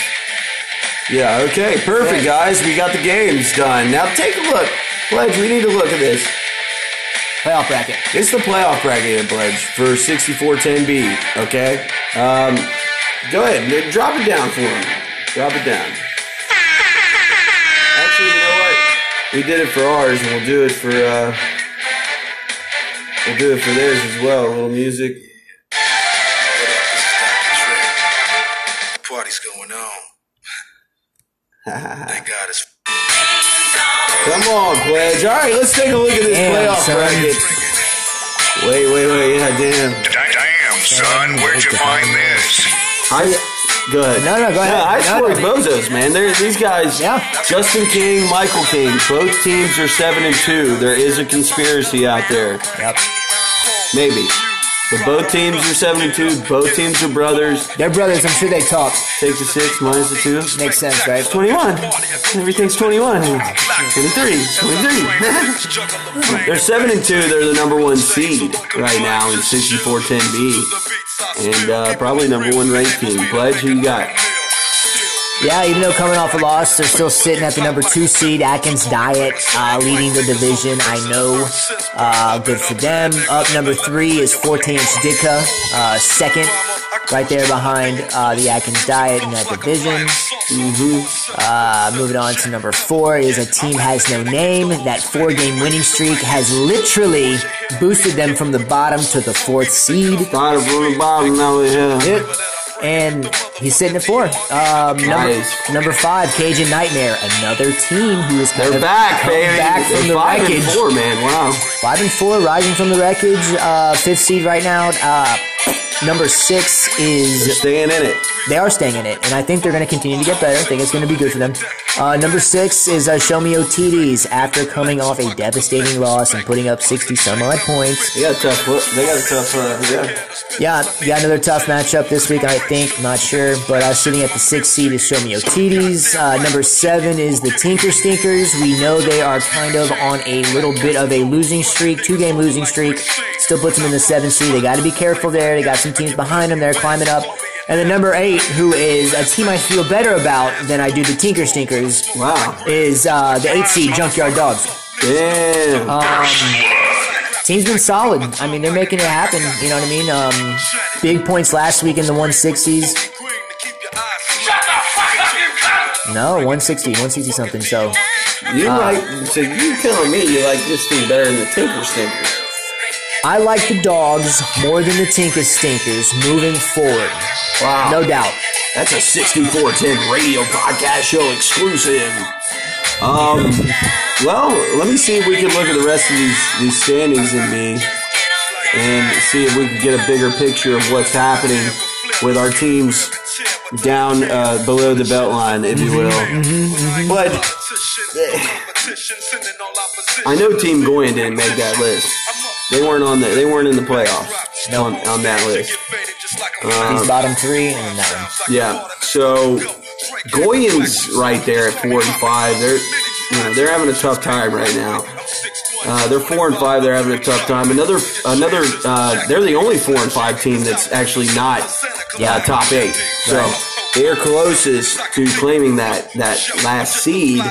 Yeah, okay, perfect, guys. We got the games done. Now take a look. Pledge, we need to look at this. Playoff bracket. It's the playoff bracket, Pledge, for 6410B, okay? Um, go ahead, n- drop it down for him. Drop it down. Actually, you know what? We did it for ours, and we'll do it for, uh, we'll do it for theirs as well. A little music. Party's going on. Thank God it's Come on, Pledge. All right, let's take a look at this Damn, playoff son. bracket. Wait, wait, wait. Yeah, damn. Damn, son, where'd you find this? I go ahead. No, no, go ahead. Yeah, I No, scored bozos, man. They're, these guys. Yeah. Justin King, Michael King. Both teams are seven and two. There is a conspiracy out there. Yep. Maybe. But both teams are seven and two. Both teams are brothers. They're brothers. I'm sure they talk. Take the six minus the two. Makes sense, right? 21. Everything's 21. 23. 23. They're 7 and 2. They're the number one seed right now in 6410B. And uh, probably number one ranked team. Pledge, who you got? Yeah, even though coming off a loss, they're still sitting at the number two seed. Atkins Diet uh, leading the division. I know. Uh, good for them. Up number three is Forte and Ditka. Uh, second. right there behind uh, the Atkins Diet in that division. Uh, moving on to number four is a team has no name. That four-game winning streak has literally boosted them from the bottom to the fourth seed. Bottom from the bottom now we have. Yep. And he's sitting at four. Um, number, Nice. number five, Cajun Nightmare, another team who is kind They're of back, baby. back They're from the five and wreckage. four, man. Wow. Five and four, rising from the wreckage. Uh, fifth seed right now. Uh, number six They're is staying in it. they are staying in it, and I think they're going to continue to get better. I think it's going to be good for them. Uh, number six is uh, Show Me OTDs after coming off a devastating loss and putting up sixty some odd points. They got a tough. look- They got a tough. Uh, yeah. Yeah, got another tough matchup this week, I think. Not sure, but uh, sitting at the sixth seed is Show Me OTDs. Uh, number seven is the Tinker Stinkers. We know they are kind of on a little bit of a losing streak, two game losing streak. Still puts them in the seventh seed. They got to be careful there. They got some teams behind them. They're climbing up. And the number eight, who is a team I feel better about than I do the Tinker Stinkers, Wow. is uh, the eight seed Junkyard Dogs. Damn. Team's been solid. I mean, they're making it happen. You know what I mean? Um, big points last week in the 160s. No, 160, 160 something. So you uh, like? So you telling me you like this team better than the Tinker Stinkers? I like the dogs more than the Tinker Stinkers moving forward. Wow. No doubt. That's a 6410 radio podcast show exclusive. Um, well, let me see if we can look at the rest of these, these standings and me and see if we can get a bigger picture of what's happening with our teams down uh, below the belt line, if you will. But I know Team Goyen didn't make that list. They weren't on the, They weren't in the playoffs on, on that list. These bottom three and that one. Yeah. So Goyen's right there at four and five. They're you know, they're having a tough time right now. Uh, they're four and five. They're having a tough time. Another another. Uh, they're the only four and five team that's actually not uh, top eight. So they are closest to claiming that that last seed.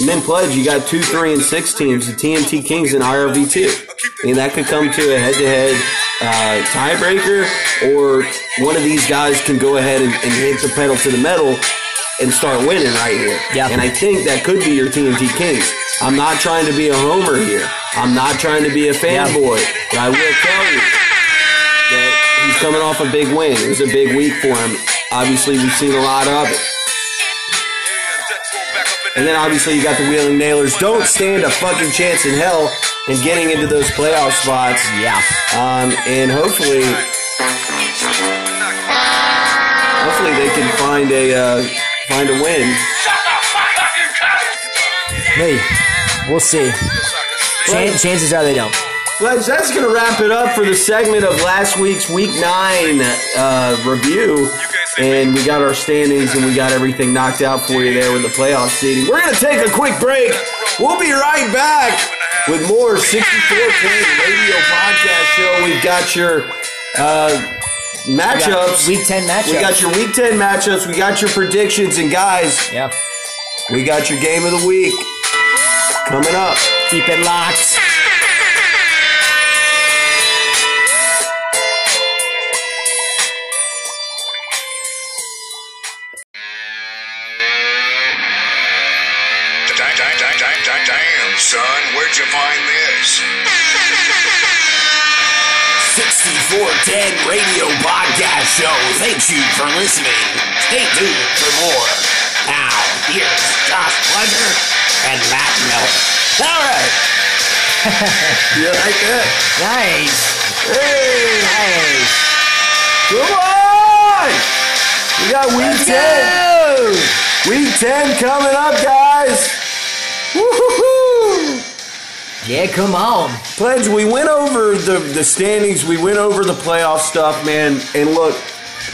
And then pledge, you got two, three, and six teams: the TNT Kings and IRV two. I mean, that could come to a head-to-head uh, tiebreaker, or one of these guys can go ahead and, and hit the pedal to the metal and start winning right here. Yeah. And I think that could be your TNT Kings. I'm not trying to be a homer here. I'm not trying to be a fanboy, but I will tell you that he's coming off a big win. It was a big week for him. Obviously, we've seen a lot of it. And then obviously you got the Wheeling Nailers. Don't stand a fucking chance in hell in getting into those playoff spots. Yeah. Um, and hopefully, hopefully they can find a uh, find a win. Hey, we'll see. Chan- chances are they don't. Well, that's going to wrap it up for the segment of last week's Week Nine uh, review. And we got our standings and we got everything knocked out for you there with the playoff seeding. We're going to take a quick break. We'll be right back with more 64 Point Radio Podcast Show. We've got your uh, matchups. Week 10 matchups. We got your Week 10 matchups. We got your predictions. And guys, Yeah. we got your game of the week coming up. Keep it locked. 6410 Radio Podcast Show. Thank you for listening. Stay tuned for more. Now, here's Josh Pleasure and Matt Miller. All right. You like that? Nice. Hey! Nice. Come on! We got week 10. Go! Week 10 coming up, guys. Woo-hoo-hoo. Yeah, come on. Pledge, we went over the, the standings. We went over the playoff stuff, man. And look,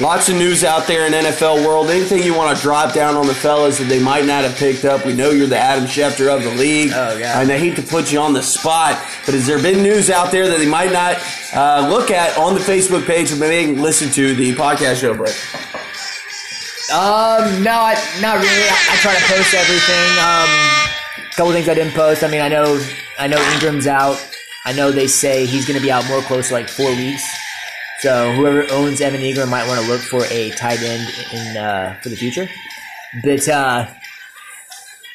lots of news out there in NFL world. Anything you want to drop down on the fellas that they might not have picked up? We know you're the Adam Schefter of the league. Oh, yeah. And I hate to put you on the spot, but has there been news out there that they might not uh, look at on the Facebook page or maybe listen to the podcast show, Brett? Um, no, I, not really. I, I try to post everything. Um, a couple things I didn't post. I mean, I know, I know Engram's out. I know they say he's going to be out more close to like four weeks. So whoever owns Evan Engram might want to look for a tight end in uh, for the future. But uh,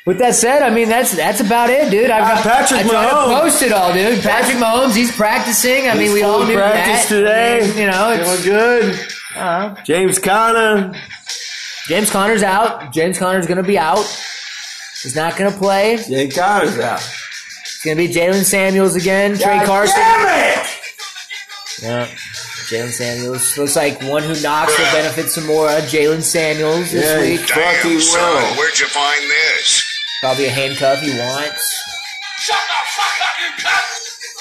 with that said, I mean that's that's about it, dude. I've got Uh, Patrick I tried to Mahomes. post it all, dude. Patrick Mahomes, he's practicing. I mean, we all knew practiced that. today. You know, Feeling it's, good. uh, James Conner. James Conner's out. James Conner's going to be out. He's not going to play. James Conner's out. It's going to be Jaylen Samuels again. Trey Carson. Damn it! Yeah. Jaylen Samuels. Looks like one who knocks will benefit some more. uh, Jaylen Samuels this Yeah, week. Fucking Damn, son, will. where'd you find this? Probably a handcuff he wants. Shut the fuck up, you cunt!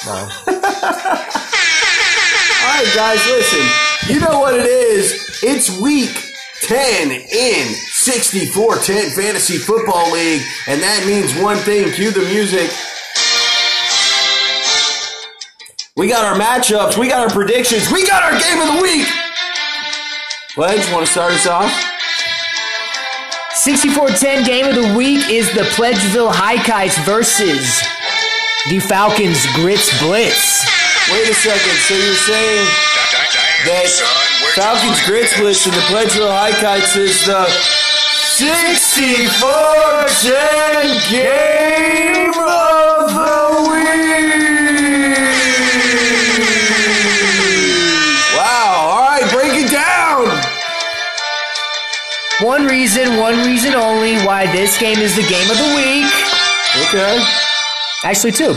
No. All right, guys, listen. You know what it is? It's week 10 in 6410 Fantasy Football League, and that means one thing. Cue the music. We got our matchups, we got our predictions, we got our game of the week. Pledge, want to start us off? 6410 game of the week is the Pledgeville High Kites versus the Falcons Grits Blitz. Wait a second. So you're saying Da- da- Damn, that son, where'd you Falcons Grits? Blitz and the Pledgeville High Kites is the 64-10 game of the week. One reason, one reason only why this game is the game of the week. Okay. Actually, two.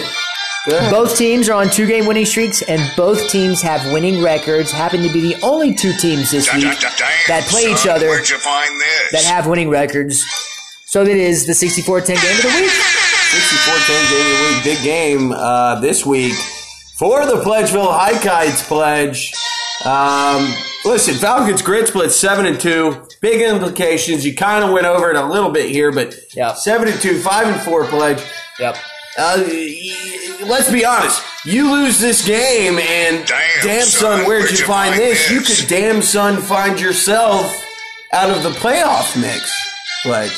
Good. Both teams are on two game winning streaks, and both teams have winning records. Happen to be the only two teams this week da- da- damn, that play each other Where'd you find this? that have winning records. So it is the 64 10 game of the week. 64-10 game of the week. Big game uh, this week for the Pledgeville High Kites pledge. Um, listen, Falcons grid split seven and two. Big implications. You kind of went over it a little bit here, but Yep. seven and two, five and four pledge. Yep. Uh, let's be honest. You lose this game, and Damn, damn, son, son, where'd, you find, this? You could damn son find yourself out of the playoff mix. Pledge.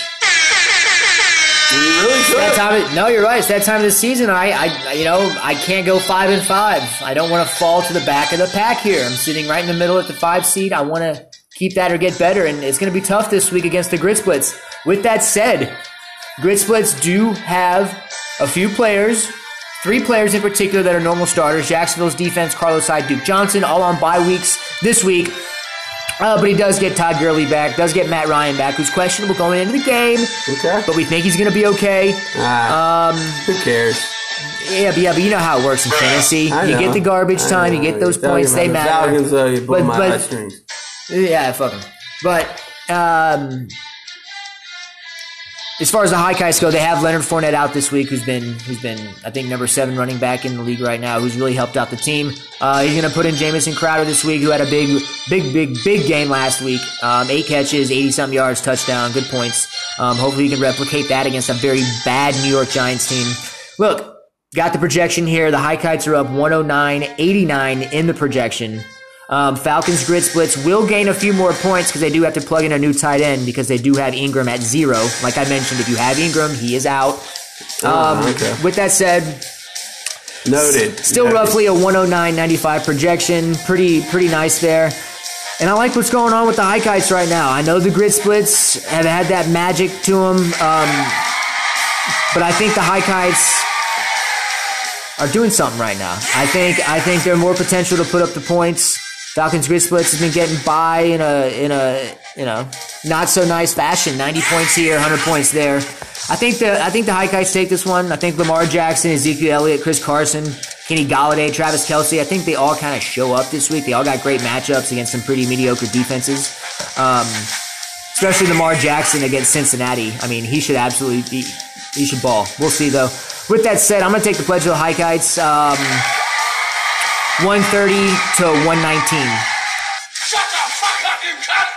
You really could. That time, of- no, you're right. It's that time of the season. I, I, you know, I can't go five and five. I don't want to fall to the back of the pack here. I'm sitting right in the middle at the five seed. I want to keep that or get better, and it's going to be tough this week against the Grit Splits. With that said, Grit Splits do have a few players, three players in particular that are normal starters. Jacksonville's defense, Carlos Hyde, Duke Johnson, all on bye weeks this week. Uh, but he does get Todd Gurley back, does get Matt Ryan back, who's questionable going into the game. Okay. But we think he's going to be okay. Ah, Um, who cares? yeah, but yeah, but you know how it works in fantasy. You get the garbage time, you get those points, they matter. Though, you But- but- Yeah, fuck him. But um, as far as the high kites go, they have Leonard Fournette out this week, who's been who's been I think number seven running back in the league right now, who's really helped out the team. Uh, he's going to put in Jamison Crowder this week, who had a big, big, big, big game last week. Um, eight catches, eighty something yards, touchdown, good points. Um, hopefully, he can replicate that against a very bad New York Giants team. Look, got the projection here. The high kites are up 109, 89 in the projection. Um, Falcons grid splits will gain a few more points because they do have to plug in a new tight end because they do have Engram at zero. Like I mentioned, if you have Engram, he is out. Um, Oh, okay. With that said, Noted. still Noted. roughly a 109.95 projection. Pretty pretty nice there. And I like what's going on with the high kites right now. I know the grid splits have had that magic to them, um, but I think the high kites are doing something right now. I think I think they're more potential to put up the points. Falcons grid splits has been getting by in a in a you know not so nice fashion. Ninety points here, hundred points there. I think the I think the high kites take this one. I think Lamar Jackson, Ezekiel Elliott, Chris Carson, Kenny Golladay, Travis Kelce. I think they all kind of show up this week. They all got great matchups against some pretty mediocre defenses. Um, especially Lamar Jackson against Cincinnati. I mean, he should absolutely he, he should ball. We'll see though. With that said, I'm gonna take the pledge of the high kites. Um, 130 to 119. Shut the fuck up, you cunt!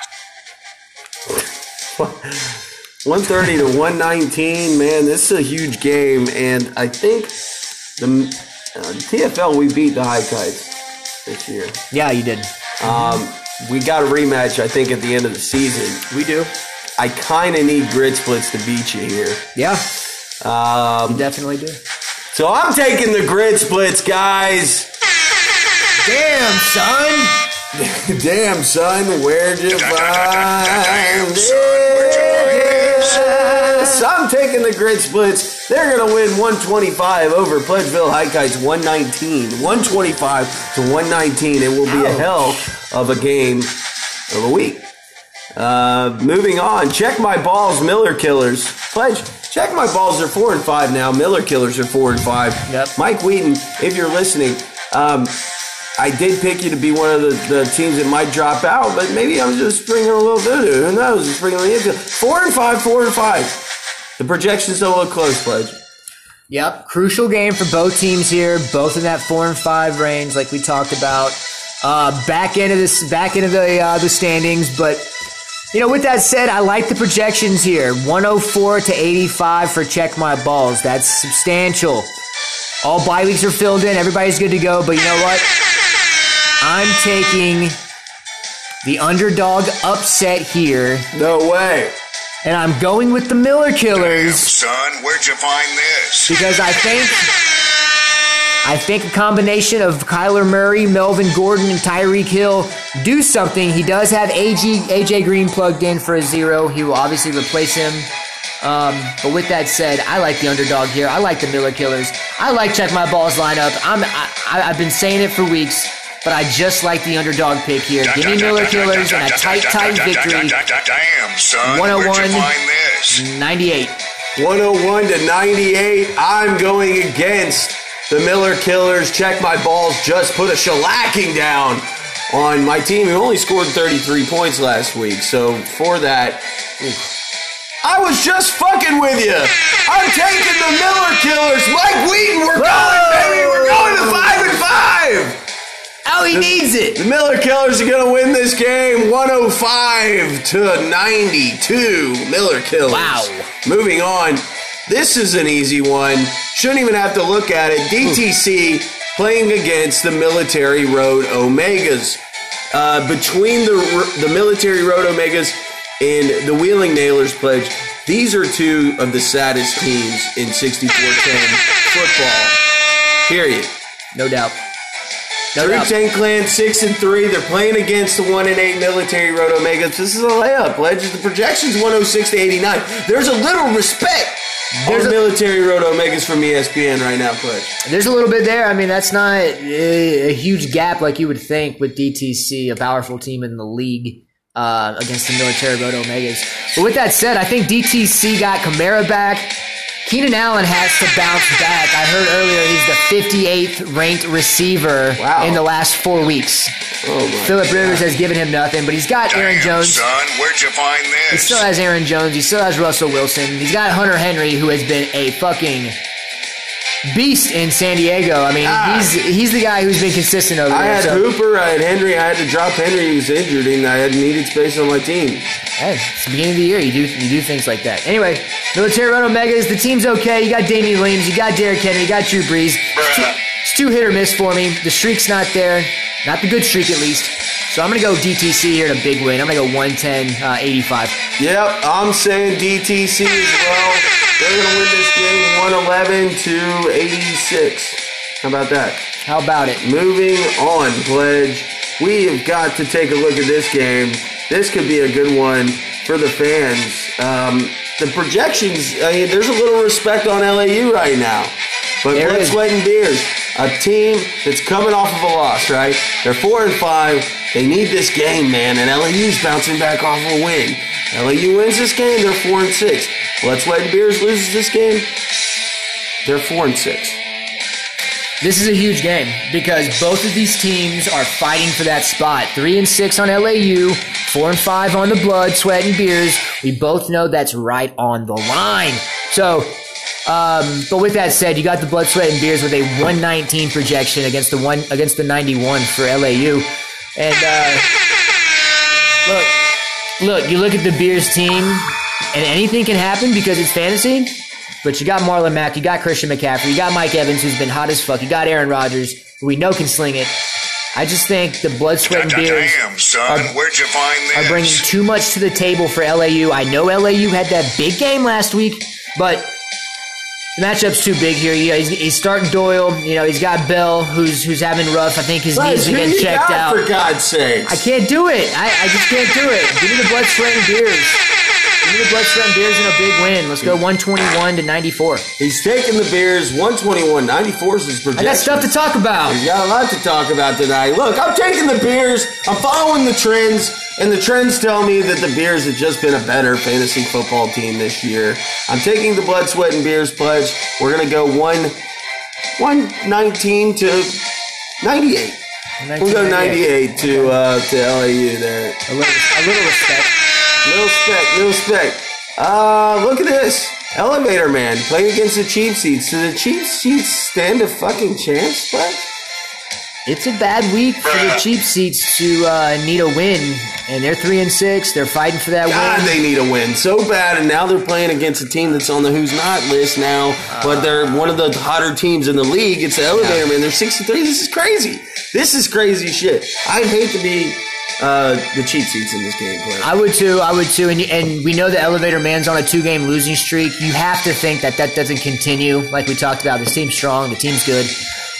130 to 119. Man, this is a huge game, and I think the uh, TFL we beat the High Kites this year. Yeah, you did. Um, we got a rematch, I think, at the end of the season. We do. I kind of need grid splits to beat you here. Yeah, Um, definitely do. so I'm taking the grid splits, guys. Damn, son. Damn, son, where'd you find son, where'd you find this? So I'm taking the grid splits. They're going to win 125 over Pledgeville High Kites 119. 125 to 119. It will be a hell of a game of a week. Uh, moving on, check my balls, Miller Killers. Pledge, check my balls. They're four and five now. Miller Killers are four and five. Yep. Mike Wheaton, if you're listening, um, I did pick you to be one of the, the teams that might drop out, but maybe I'm just sprinkling a little voodoo. Who knows? Sprinkling the infield. Four and five, four and five. The projections don't look close, Pledge. Yep, crucial game for both teams here. Both in that four and five range, like we talked about. Uh, back into this, back into the uh, the standings, but you know, with that said, I like the projections here. 104 to 85 for check my balls. That's substantial. All bye weeks are filled in. Everybody's good to go. But you know what? I'm taking the underdog upset here, No way. and I'm going with the Miller Damn, Killers. son, where'd you find this? because I think I think a combination of Kyler Murray, Melvin Gordon, and Tyreek Hill do something. He does have AG, AJ Green plugged in for a zero. He will obviously replace him. Um, but with that said, I like the underdog here. I like the Miller Killers. I like check my balls lineup. I'm I, I- I've been saying it for weeks, but I just like the underdog pick here. Give me Miller Killers and a tight, tight victory. Damn, son, 101. you oh find this? 98. 101 to 98. I'm going against the Miller Killers. Check my balls. Just put a shellacking down on my team who only scored 33 points last week. So for that, I was just fucking with you. I'm taking the Miller Killers. Mike Wheaton, we're going, baby. We're going to five and five. Oh, he needs it. The Miller Killers are going to win this game 105 to 92. Miller Killers. Wow. Moving on. This is an easy one. Shouldn't even have to look at it. DTC playing against the Military Road Omegas. Uh, between the the Military Road Omegas and the Wheeling Nailers pledge, these are two of the saddest teams in 6410 football. Period. No doubt. No Three doubt. Chain Clan six and three. They're playing against the one and eight Military Road Omegas. This is a layup. Pledges the projections 106 to 89. There's a little respect. There's a- Military Road Omegas from ESPN right now, Pledge. There's a little bit there. I mean, that's not a, a huge gap like you would think with DTC, a powerful team in the league uh, against the Military Road Omegas. But with that said, I think DTC got Kamara back. Keenan Allen has to bounce back. I heard earlier he's the 58th ranked receiver Wow. in the last four weeks. Oh. Philip Rivers has given him nothing, but he's got Aaron Jones. son, where'd you find He still has Aaron Jones. He still has Russell Wilson. He's got Hunter Henry, who has been a fucking beast in San Diego. I mean, Ah. he's he's the guy who's been consistent over I there. had so- Hooper, I had Henry, I had to drop Henry, he was injured, and I had needed space on my team. Hey, it's the beginning of the year. You do you do things like that. Anyway, Military run Omegas. The team's okay. You got Damien Williams. You got Derrick Henry. You got Drew Brees. It's two, it's two hit or miss for me. The streak's not there. Not the good streak, at least. So I'm gonna go DTC here to big win. I'm gonna go 110, uh, 85. Yep, I'm saying DTC as well. They're going to win this game 111 to 86. How about that? How about it? Moving on, Pledge. We have got to take a look at this game. This could be a good one for the fans. Um, the projections, I mean, there's a little respect on LAU right now. But There Blood, is. Sweat, and Beers, a team that's coming off of a loss, right? They're four and five. They need this game, man, and LAU's bouncing back off a win. LAU wins this game, they're four and six. Blood, Sweat, and Beers loses this game, they're four and six. This is a huge game because both of these teams are fighting for that spot. Three and six on LAU, four and five on the blood, sweat, and beers. We both know that's right on the line. So, um, but with that said, you got the blood, sweat, and beers with a 119 projection against the one against the 91 for LAU. And uh, look, look, you look at the beers team, and anything can happen because it's fantasy. But you got Marlon Mack, you got Christian McCaffrey, you got Mike Evans, who's been hot as fuck, you got Aaron Rodgers, who we know can sling it. I just think the blood, sweat, and beers Damn, son, where'd you find this? are bringing too much to the table for LAU. I know LAU had that big game last week, but The matchup's too big here. Yeah, he's, he's starting Doyle. You know, he's got Bell, who's who's having rough. I think his Buzz, knees are getting checked got, out. For God's sake, I can't do it. I, I just can't do it. Give me the blood, sweat, and beers. Give me the blood, sweat, and beers and a big win. Let's go 121 to 94. He's taking the Bears 121. 94 is his I got stuff to talk about. We got a lot to talk about tonight. Look, I'm taking the Bears. I'm following the trends, and the trends tell me that the Bears have just been a better fantasy football team this year. I'm taking the blood, sweat, and beers pledge. We're gonna go one, 119 to 98. We'll go 98 to uh, to LAU there. A little, a little respect. Little spec, no spec. Uh, look at this. Elevator man playing against the cheap seats. Do the cheap seats stand a fucking chance, Spec? It's a bad week for the cheap seats to uh, need a win, and they're three and six. They're fighting for that God, win. they need a win so bad, and now they're playing against a team that's on the who's not list now, but they're one of the hotter teams in the league. It's the Elevator Man. They're 63. This is crazy. This is crazy shit. I'd hate to be uh, the cheap seats in this game, player. I would too. I would too. And, and we know the Elevator Man's on a two-game losing streak. You have to think that that doesn't continue. Like we talked about, this team's strong. The team's good.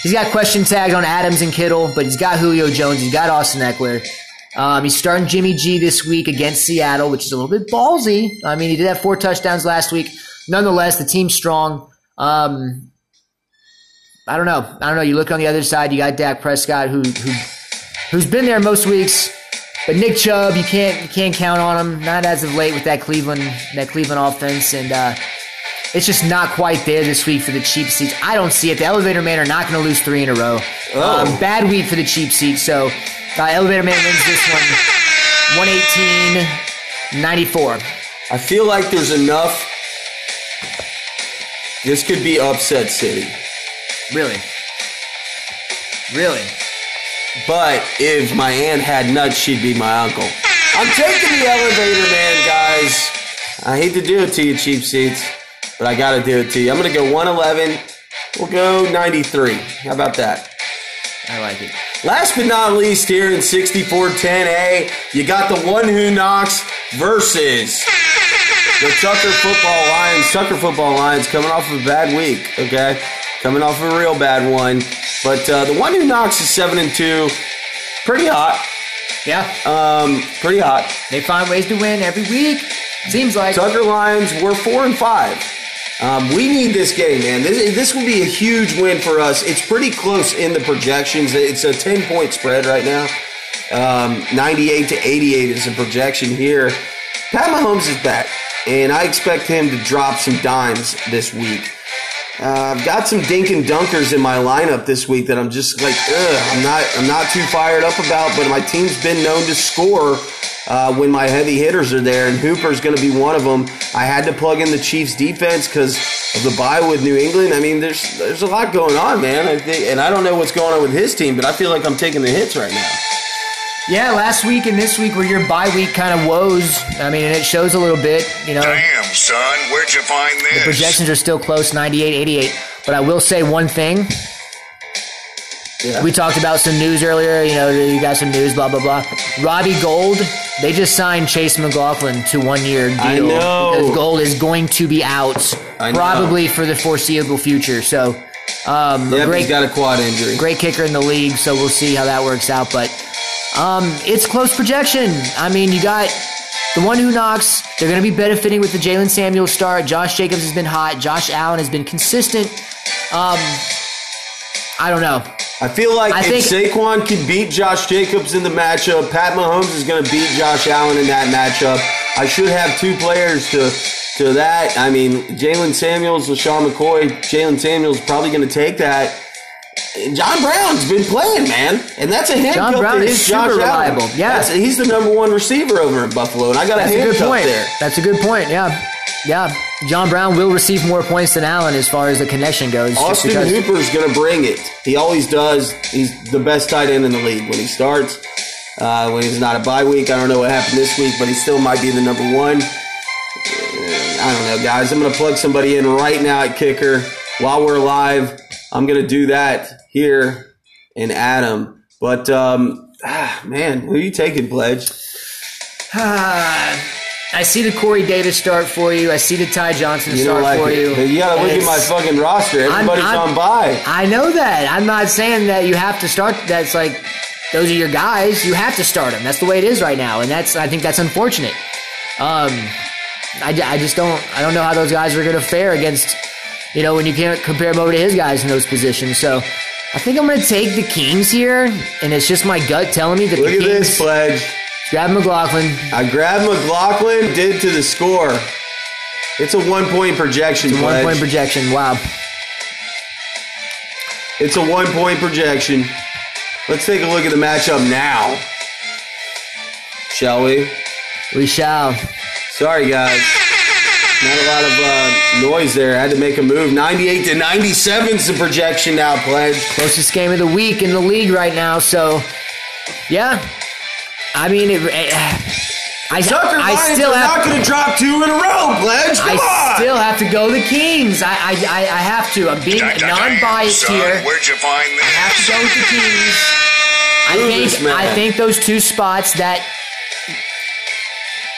He's got question tags on Adams and Kittle, but he's got Julio Jones. He's got Austin Ekeler. Um, he's starting Jimmy G this week against Seattle, which is a little bit ballsy. I mean, he did have four touchdowns last week. Nonetheless, the team's strong. Um, I don't know. I don't know. You look on the other side. You got Dak Prescott, who who who's been there most weeks. But Nick Chubb, you can't you can't count on him. Not as of late with that Cleveland that Cleveland offense, and uh, it's just not quite there this week for the cheap seats. I don't see it. The Elevator Man are not going to lose three in a row. Oh. Um, bad week for the cheap seats. So uh, Elevator Man wins this one, 118 94. I feel like there's enough. This could be upset city. Really, really. But if my aunt had nuts, she'd be my uncle. I'm taking the elevator man, guys. I hate to do it to you, cheap seats, but I gotta do it to you. I'm gonna go 111. We'll go 93. How about that? I like it. Last but not least, here in 6410A, you got the one who knocks versus the Tucker Football Lions. Tucker Football Lions coming off of a bad week, okay? Coming off a real bad one. But uh, the one who knocks is 7 and 2. Pretty hot. Yeah, Um, pretty hot. they find ways to win every week. Seems like. Tucker Lions, we're 4 and 5. Um, we need this game, man. This, this will be a huge win for us. It's pretty close in the projections. It's a 10 point spread right now. Um, 98 to 88 is a projection here. Pat Mahomes is back, and I expect him to drop some dimes this week. Uh, I've got some dink and dunkers in my lineup this week that I'm just like, I'm not, I'm not too fired up about. But my team's been known to score uh, when my heavy hitters are there, and Hooper's going to be one of them. I had to plug in the Chiefs' defense because of the bye with New England. I mean, there's there's a lot going on, man. I think, and I don't know what's going on with his team, but I feel like I'm taking the hits right now. Yeah, last week and this week were your bye week kind of woes. I mean, and it shows a little bit. You know, Damn, son, where'd you find this? projections are still close, 98, 88. But I will say one thing. Yeah. We talked about some news earlier. You know, you got some news, blah blah blah. Robbie Gould, they just signed Chase McLaughlin to one year deal I know. because Gould is going to be out I know. probably for the foreseeable future. So, um, Yep, great he's got a quad injury. great kicker in the league, so we'll see how that works out. But um, it's close projection. I mean, you got the one who knocks. They're going to be benefiting with the Jaylen Samuel start. Josh Jacobs has been hot. Josh Allen has been consistent. Um, I don't know. I feel like I if think- Saquon can beat Josh Jacobs in the matchup, Pat Mahomes is going to beat Josh Allen in that matchup. I should have two players to to that. I mean, Jaylen Samuels, LeSean McCoy. Jaylen Samuels probably going to take that. John Brown's been playing, man, and that's a handcuff John Brown is super Josh Allen. reliable. Yeah. That's- he's the number one receiver over in Buffalo, and I got That's a a good point. there. That's a good point. Yeah. Yeah. John Brown will receive more points than Allen as far as the connection goes. Austin because- Hooper's going to bring it. He always does. He's the best tight end in the league when he starts. Uh, when he's not a bye week, I don't know what happened this week, but he still might be the number one. I don't know, guys. I'm going to plug somebody in right now at kicker while we're live. I'm going to do that here in Adam. But um, ah, man, who are you taking, Pledge? Ah, I see the Corey Davis start for you. I see the Ty Johnson You start like for it. you. You gotta look at my fucking roster. Everybody's I'm- on by. I know that. I'm not saying that you have to start. That's like those are your guys. You have to start them. That's the way it is right now, and that's I think that's unfortunate. Um, I, I just don't I don't know how those guys are going to fare against you know when you can't compare them over to his guys in those positions. So I think I'm going to take the Kings here, and it's just my gut telling me that Look the at Kings this pledge. grab McLaughlin. I grabbed McLaughlin, did to the score. It's a one point projection, One pledge. point projection. Wow. It's a one point projection. Let's take a look at the matchup now. Shall we? We shall. Sorry, guys. Not a lot of uh, noise there. I had to make a move. 98 to 97 is the projection now, Pledge. Closest game of the week in the league right now. So, yeah. I mean, it, I, Tucker I Lions still are have. not going to drop two in a row, Pledge. Come I on. still have to go the Kings. I, I, I, I have to. I'm being Da- da- non-biased son, here. Where'd you find I have to go with the Kings. I think. I think those two spots that,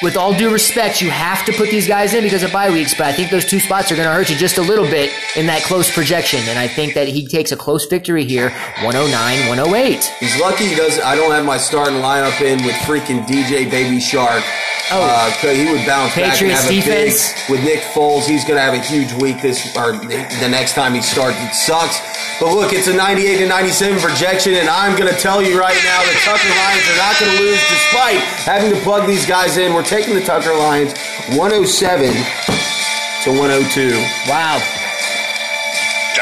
with all due respect, you have to put these guys in because of bye weeks. But I think those two spots are going to hurt you just a little bit in that close projection. And I think that he takes a close victory here, 109, 108. He's lucky he doesn't. I don't have my starting lineup in with freaking DJ Baby Shark. Oh. Uh, he would bounce back and Patriots have a defense. big with Nick Foles. He's going to have a huge week this or the next time he starts. It sucks. But look, it's a 98 to 97 projection, and I'm going to tell you right now, the Tucker Lions are not going to lose despite having to plug these guys in. We're taking the Tucker Lions 107 to 102. Wow,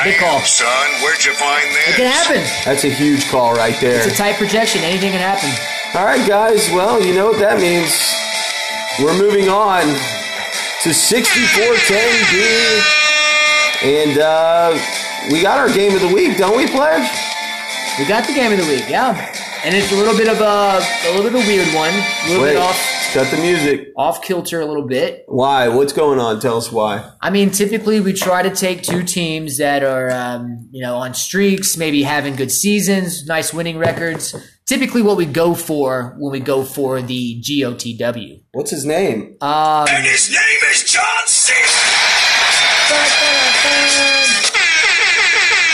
Big call. Son, where'd you find this? it can happen. That's a huge call right there. It's a tight projection. Anything can happen. All right, guys. Well, you know what that means. We're moving on to 6410B. And uh, we got our game of the week, don't we, Pledge? We got the game of the week, yeah. And it's a little bit of a a little bit of a weird one, a little Wait, bit off cut the music. off kilter a little bit. Why? What's going on? Tell us why. I mean, typically we try to take two teams that are, um, you know, on streaks, maybe having good seasons, nice winning records. Typically, what we go for when we go for the GOTW. What's his name? Um, And his name is John C.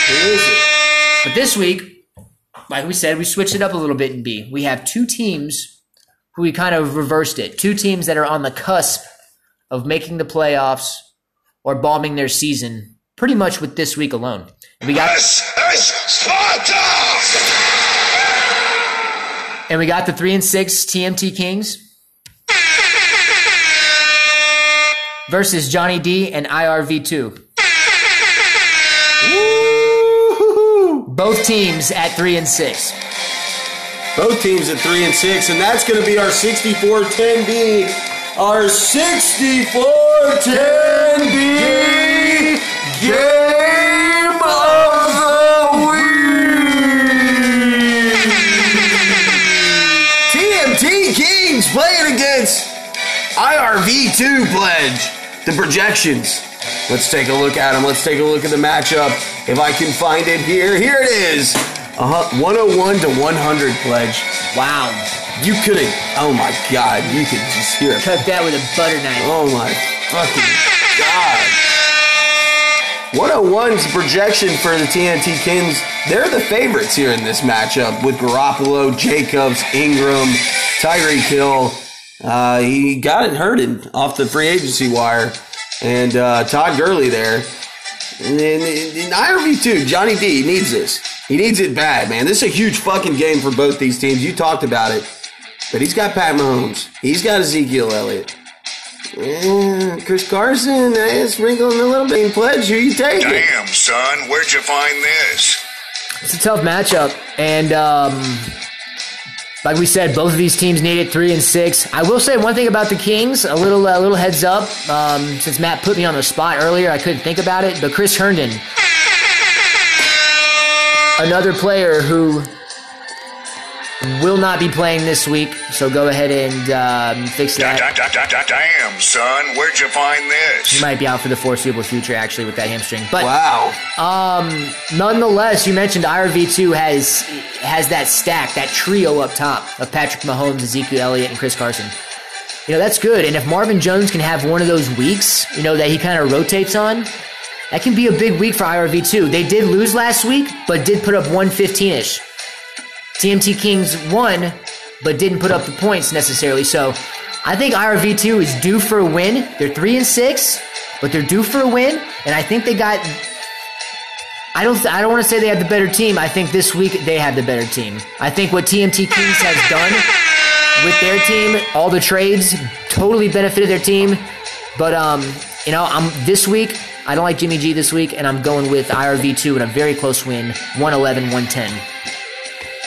Who is it? but this week, like we said, we switched it up a little bit in B. We have two teams who we kind of reversed it. Two teams that are on the cusp of making the playoffs or bombing their season, pretty much with this week alone. We got and we got the three and six TNT Kings versus Johnny D and IRV2. Both teams at three and six. Both teams at three and six, and that's going to be our 64-10B. Our 64-10B game of the week. TNT Kings playing against IRV2 Pledge. The projections. Let's take a look at them. Let's take a look at the matchup. If I can find it here, here it is. Uh-huh. 101 to 100 Pledge. Wow. You couldn't. Oh my God! You could just hear it. Cut that with a butter knife. Oh my fucking God! 101's projection for the TNT Kings. They're the favorites here in this matchup with Garoppolo, Jacobs, Ingram, Tyreek Hill. Uh, he got it hurted off the free agency wire, and uh, Todd Gurley there. And and IRV2. Johnny D needs this. He needs it bad, man. This is a huge fucking game for both these teams. You talked about it. But he's got Pat Mahomes. He's got Ezekiel Elliott. Yeah, Chris Carson, that's wrinkling a little bit. Pledge, who you taking? Damn, son, where'd you find this? It's a tough matchup, and um, like we said, both of these teams needed three and six. I will say one thing about the Kings, a little a little heads up. Um, since Matt put me on the spot earlier, I couldn't think about it. But Chris Herndon, another player who will not be playing this week, so go ahead and um, fix Da- that. da- da- da- Damn, son, where'd you find this? He might be out for the foreseeable future, actually, with that hamstring. But Wow. um, nonetheless, you mentioned IRV2 has has that stack, that trio up top of Patrick Mahomes, Ezekiel Elliott, and Chris Carson. you know, that's good. And if Marvin Jones can have one of those weeks, you know, that he kind of rotates on, that can be a big week for IRV2. They did lose last week, but did put up 115 ish. TNT Kings won, but didn't put up the points necessarily. So I think IRV2 is due for a win. They're 3 and 6, but they're due for a win. And I think they got. I don't. I don't want to say they had the better team. I think this week they had the better team. I think what TNT Kings has done with their team, all the trades, totally benefited their team. But um, you know, I'm this week. I don't like Jimmy G this week, and I'm going with IRV2 in a very close win, 111 110.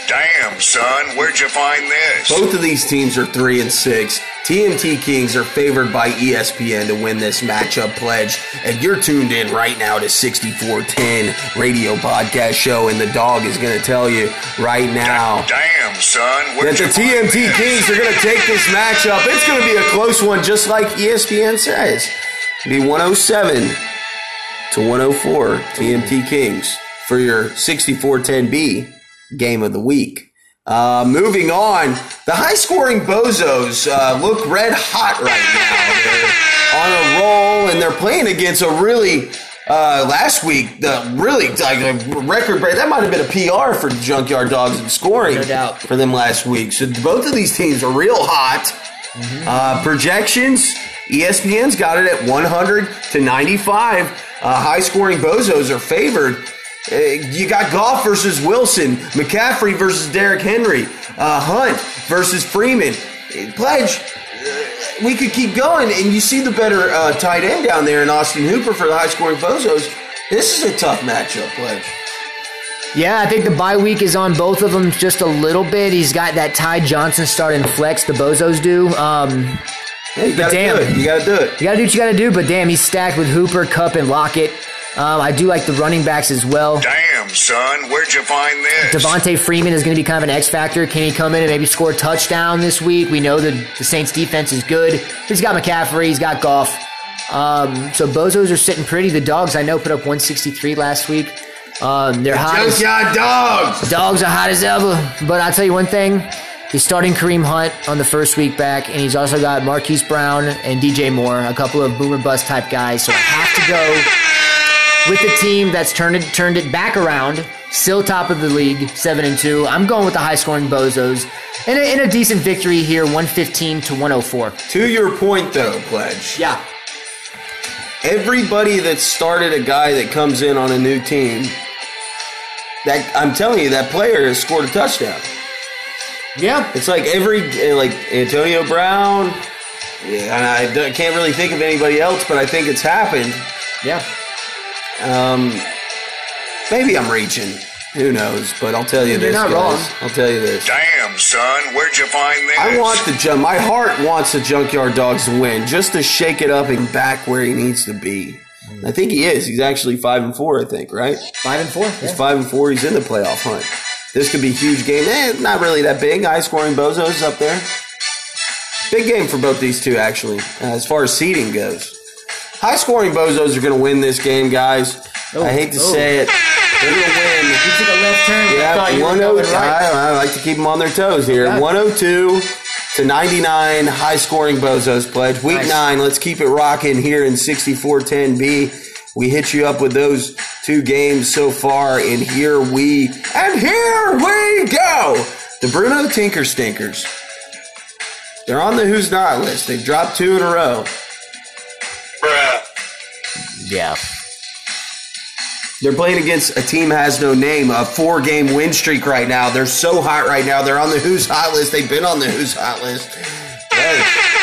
Damn, son, where'd you find this? Both of these teams are three and six. TNT Kings are favored by ESPN to win this matchup pledge, and you're tuned in right now to 6410 Radio Podcast Show, and the dog is going to tell you right now Damn, son, that where'd the you find TMT this? Kings are going to take this matchup. It's going to be a close one, just like ESPN says. It'll be 107 to 104 TNT Kings for your 6410B game of the week. Uh, moving on, the high scoring Bozos uh, look red hot right now. They're on a roll and they're playing against a really. Uh, last week, the really like a record break. That might have been a PR for Junkyard Dogs in scoring No doubt. for them last week. So both of these teams are real hot. Uh, projections: ESPN's got it at 100 to 95. Uh, high scoring bozos are favored. Uh, you got Goff versus Wilson, McCaffrey versus Derrick Henry, uh, Hunt versus Freeman. Pledge. uh, We could keep going, and you see the better uh, tight end down there in Austin Hooper for the high scoring bozos. This is a tough matchup, Pledge. Yeah, I think the bye week is on both of them just a little bit. He's got that Ty Johnson starting flex, the Bozos do. Um, Hey, you gotta damn. do it. You gotta do it. you gotta do what you gotta do, but damn, he's stacked with Hooper, Kupp, and Lockett. Um, I do like the running backs as well. Damn, son, where'd you find this? Devonta Freeman is going to be kind of an X factor. Can he come in and maybe score a touchdown this week? We know that the Saints defense is good. He's got McCaffrey. He's got Goff. Um, so Bozos are sitting pretty. The Dogs, I know, put up 163 last week. Um, they're hot. as- Junkyard Dogs! Dogs are hot as ever. But I'll tell you one thing. He's starting Kareem Hunt on the first week back, and he's also got Marquise Brown and DJ Moore, a couple of boomer bust type guys. So I have to go with the team that's turned it turned it back around. Still top of the league, seven and two. I'm going with the high scoring bozos. In a, in a decent victory here, 115 to 104. To your point, though, Pledge. Yeah. everybody that started a guy that comes in on a new team, that I'm telling you, that player has scored a touchdown. Yeah. It's like every eh, like Antonio Brown. Yeah, and I can't really think of anybody else, but I think it's happened. Yeah. Um, maybe I'm reaching. Who knows? But I'll tell you You're this, not guys. wrong. I'll tell you this. Damn, son, where'd you find this? I want the junk. My heart wants the Junkyard Dogs to win, just to shake it up and back where he needs to be. I think he is. He's actually five and four. I think, right? Five and four. He's five and four. He's in the playoff hunt. This could be a huge game. Eh, not really that big. High scoring bozos up there. Big game for both these two, actually, uh, as far as seeding goes. High scoring bozos are going to win this game, guys. I hate to oh. say it. They're going to win. You took a left turn. I Yeah, thought 102. right. I, I like to keep them on their toes here. Okay. 102 to 99, high scoring Bozos pledge. Week Nice. nine, let's keep it rocking here in 6410B. We hit you up with those two games so far, and here we and here we go. The Bruno Tinker Stinkers. They're on the Who's Not list. They've dropped two in a row. Bruh. Yeah. They're playing against a team has no name, a four game win streak right now. They're so hot right now. They're on the Who's Hot list. They've been on the Who's Hot list. Hey.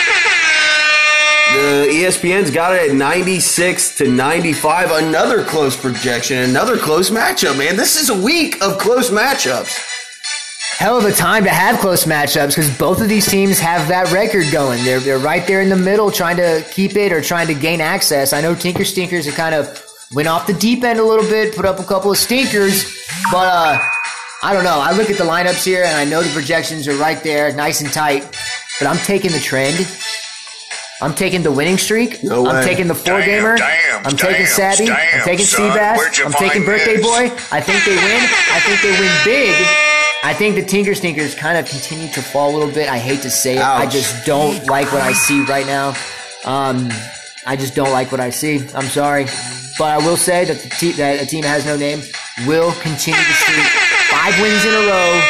The ESPN's got it at 96 to 95. Another close projection, another close matchup, man. This is a week of close matchups. hell of a time to have close matchups because both of these teams have that record going. They're, they're right there in the middle trying to keep it or trying to gain access. I know Tinker Stinkers have kind of went off the deep end a little bit, put up a couple of stinkers, but uh, I don't know. I look at the lineups here and I know the projections are right there, nice and tight, but I'm taking the trend. I'm taking the winning streak. No I'm way. taking the four Damn, gamer. damn, I'm taking damn, Savvy. I'm taking son. Seabass. I'm taking Birthday this? Boy. I think they win. I think they win big. I think the Tinker Stinkers kind of continue to fall a little bit. I hate to say it. I just don't like what I see right now. Um, I just don't like what I see. I'm sorry. But I will say that the te- that a team has no name will continue to streak five wins in a row.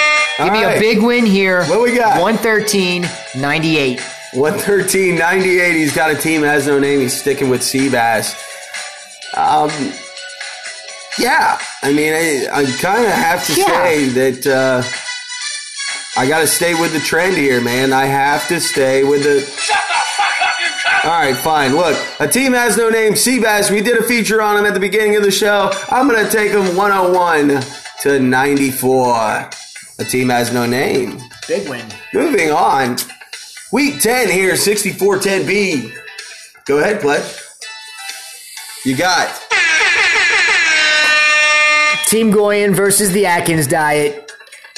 Give me All right. a big win here. What we got? 113 98. 113, 98. He's got a team has no name. He's sticking with Seabass. Um, yeah, I mean, I, I kind of have to Yeah. say that uh, I got to stay with the trend here, man. I have to stay with the. Shut the fuck up, you cunt! All right, fine. Look, a team has no name. Seabass. We did a feature on him at the beginning of the show. I'm going to take him 101 to 94. A team has no name. Big win. Moving on. Week 10 here, 6410B. Go ahead, Pledge. You got. Team Goyen versus the Atkins Diet.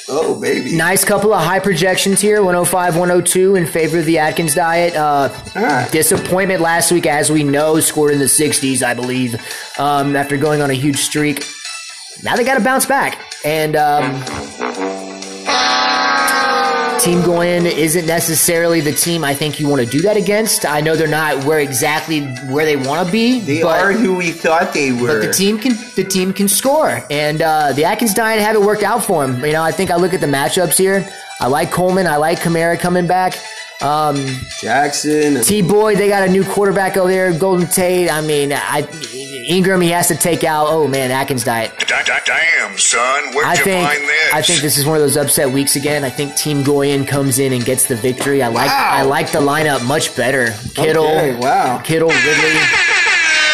Oh, baby. Nice couple of high projections here 105, 102 in favor of the Atkins Diet. Uh, Alright. disappointment last week, as we know, scored in the 60s, I believe, um, after going on a huge streak. Now they got to bounce back. And um, Team Goyen isn't necessarily the team I think you want to do that against. I know they're not where exactly where they want to be. They but- are who we thought they were. but the team can the team can score, and uh, the Atkins Diet have it worked out for him. You know, I think I look at the matchups here. I like Coleman. I like Kamara coming back. Um, Jackson. T Boy, they got a new quarterback over there, Golden Tate. I mean, I, Ingram, he has to take out. Oh man, Atkins Diet. Da- da- Damn, son, where'd I you think find this? I think this is one of those upset weeks again. I think Team Goyen comes in and gets the victory. I like Wow. I like the lineup much better. Kittle, Okay, wow. Kittle, Ridley,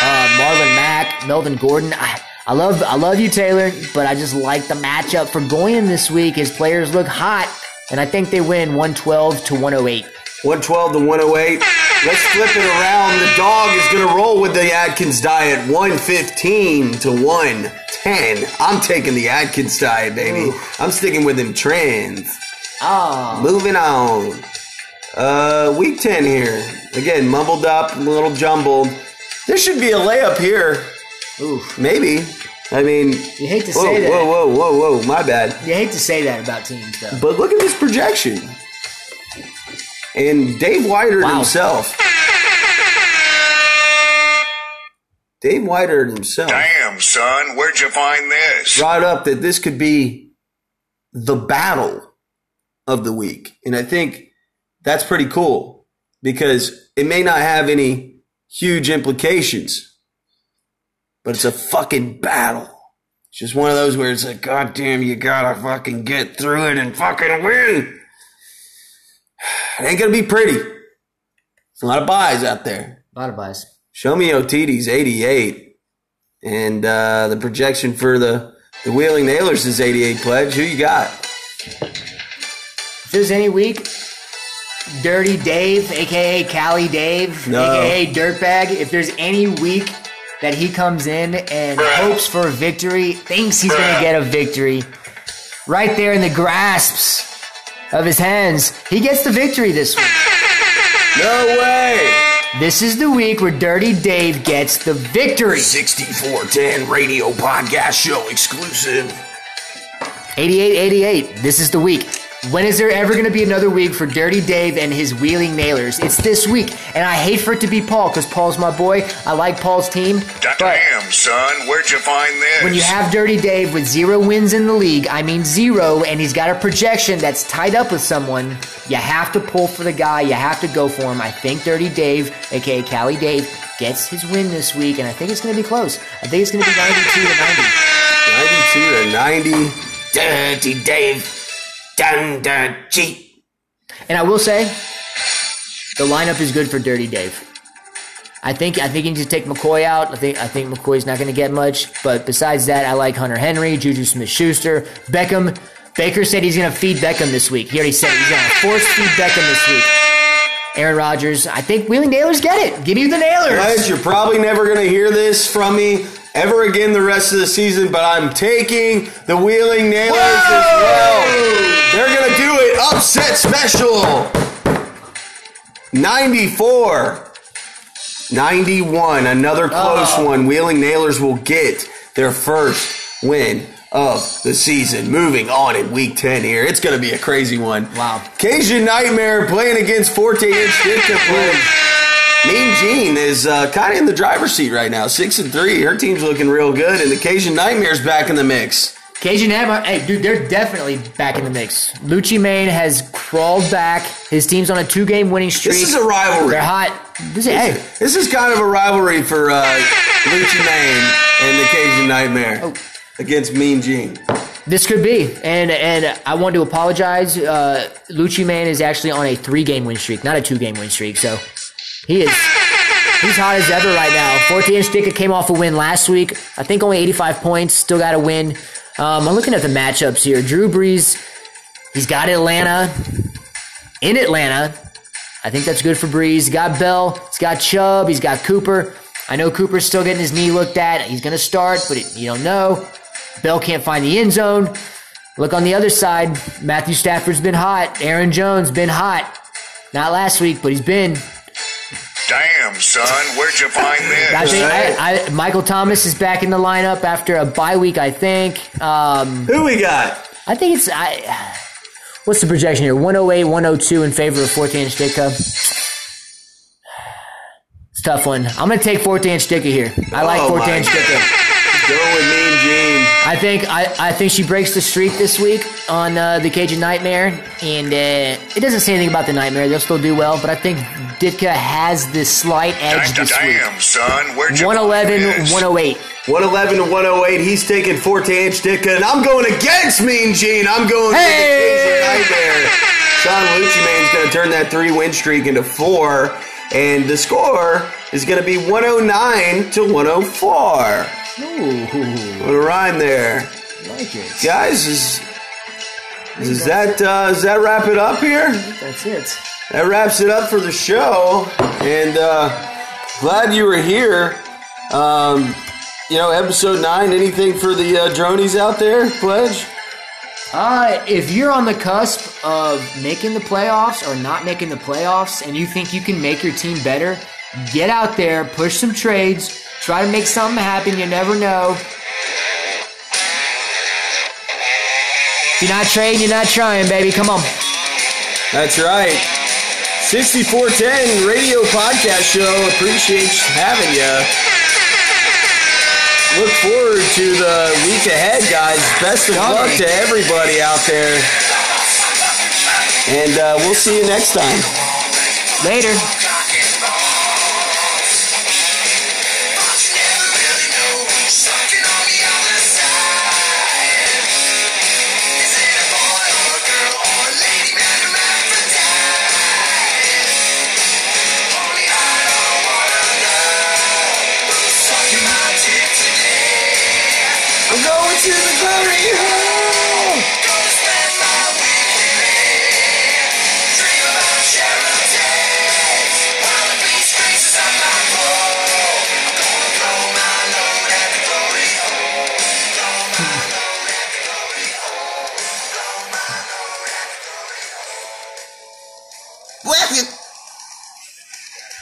uh, Marlon Mack, Melvin Gordon. I, I love I love you, Taylor, but I just like the matchup for Goyen this week. His players look hot, and I think they win 112 to 108. 112 to 108. Let's flip it around. The dog is going to roll with the Atkins diet 115 to 110. I'm taking the Atkins diet, baby. I'm sticking with them trends. Ah, Moving on. Uh, week 10 here. Again, mumbled up, a little jumbled. There should be a layup here. oof. Maybe. I mean, You hate to whoa, say that. whoa, whoa, whoa, whoa, my bad. You hate to say that about teams, though. But look at this projection. And Dave Whiter Wow. himself. Dave Whiter himself Damn, son, where'd you find this? brought up that this could be the battle of the week. And I think that's pretty cool because it may not have any huge implications, but it's a fucking battle. It's just one of those where it's like, God damn, you gotta fucking get through it and fucking win. It ain't gonna be pretty. There's a lot of buys out there. A lot of buys. Show me OTD's 88. And uh, the projection for the, the Wheeling Nailers is 88 pledge. Who you got? If there's any week, Dirty Dave, aka Cali Dave, No. aka Dirtbag, if there's any week that he comes in and hopes for a victory, thinks he's going to get a victory, right there in the grasps of his hands, he gets the victory this week. No way! This is the week where Dirty Dave gets the victory. 6410 radio podcast show exclusive. 88 88. This is the week. When is there ever going to be another week for Dirty Dave and his wheeling nailers? It's this week. And I hate for it to be Paul because Paul's my boy. I like Paul's team. Da- But Damn, son, where'd you find this? when you have Dirty Dave with zero wins in the league, I mean zero, and he's got a projection that's tied up with someone, you have to pull for the guy. You have to go for him. I think Dirty Dave, aka Cali Dave, gets his win this week, and I think it's going to be close. I think it's going to be 92 to 90. 92 to 90. Dirty Dave. Dun dun cheat. And I will say, the lineup is good for Dirty Dave. I think I think you need to take McCoy out. I think I think McCoy's not going to get much. But besides that, I like Hunter Henry, Juju Smith-Schuster, Beckham. Baker said he's going to feed Beckham this week. He already said he's going to force feed Beckham this week. Aaron Rodgers. I think Wheeling Nailers get it. Give me the Nailers. Guys, you're probably never going to hear this from me ever again the rest of the season, but I'm taking the Wheeling Nailers as well. They're going to do it. Upset special. 94. 91. Another close Oh. one. Wheeling Nailers will get their first win of the season. Moving on in week 10 here. It's going to be a crazy one. Wow. Cajun Nightmare playing against 14 inch play. Mean Jean is uh, kind of in the driver's seat right now, six and three. Her team's looking real good, and the Cajun Nightmare's back in the mix. Cajun Hammer, hey, dude, they're definitely back in the mix. Lucci Maine has crawled back. His team's on a two-game winning streak. This is a rivalry. They're hot. This is, hey, This is kind of a rivalry for uh, Lucci Maine and the Cajun Nightmare Oh. against Mean Gene. this could be. And and I want to apologize. Uh, Lucci is actually on a three-game win streak, not a two-game win streak. So he is he's hot as ever right now. 14 inch Ditka came off a win last week. I think only 85 points. Still got a win. Um, I'm looking at the matchups here. Drew Brees, he's got Atlanta in Atlanta. I think that's good for Brees. He's got Bell. He's got Chubb. He's got Cooper. I know Cooper's still getting his knee looked at. He's going to start, but it, you don't know. Bell can't find the end zone. Look on the other side. Matthew Stafford's been hot. Aaron Jones been hot. Not last week, but he's been. Damn, son, where'd you find I this? think I, I, Michael Thomas is back in the lineup after a bye week. I think. Um, Who we got? I think it's. I, what's the projection here? 108, 102 in favor of 14 inch Ditka. It's a tough one. I'm going to take 14 inch Ditka here. I like Oh 14 my inch Ditka. Go with Mean Gene. I think I, I think she breaks the streak this week on uh, the Cajun Nightmare, and uh, it doesn't say anything about the Nightmare. They'll still do well, but I think Ditka has this slight edge this week. Damn, son, where'd you 111, 108. 111 to 108. He's taking 14 inch Ditka, and I'm going against Mean Gene. I'm going Hey! with the Cajun Nightmare. Sean Lucci Main's going to turn that three win streak into four, and the score is going to be 109 to 104. Ooh. What a rhyme there. Like it. Guys, is, is that uh, does that wrap it up here? That's it. That wraps it up for the show, and uh, glad you were here. Um, you know, episode nine. Anything for the uh, dronies out there, Pledge? Uh, if you're on the cusp of making the playoffs or not making the playoffs and you think you can make your team better, get out there, push some trades, try to make something happen. You never know. You're not trading, you're not trying, baby. Come on. That's right. 6410 radio podcast show. Appreciate having you. Look forward to the week ahead, guys. Best of luck to everybody out there. And uh, we'll see you next time. Later.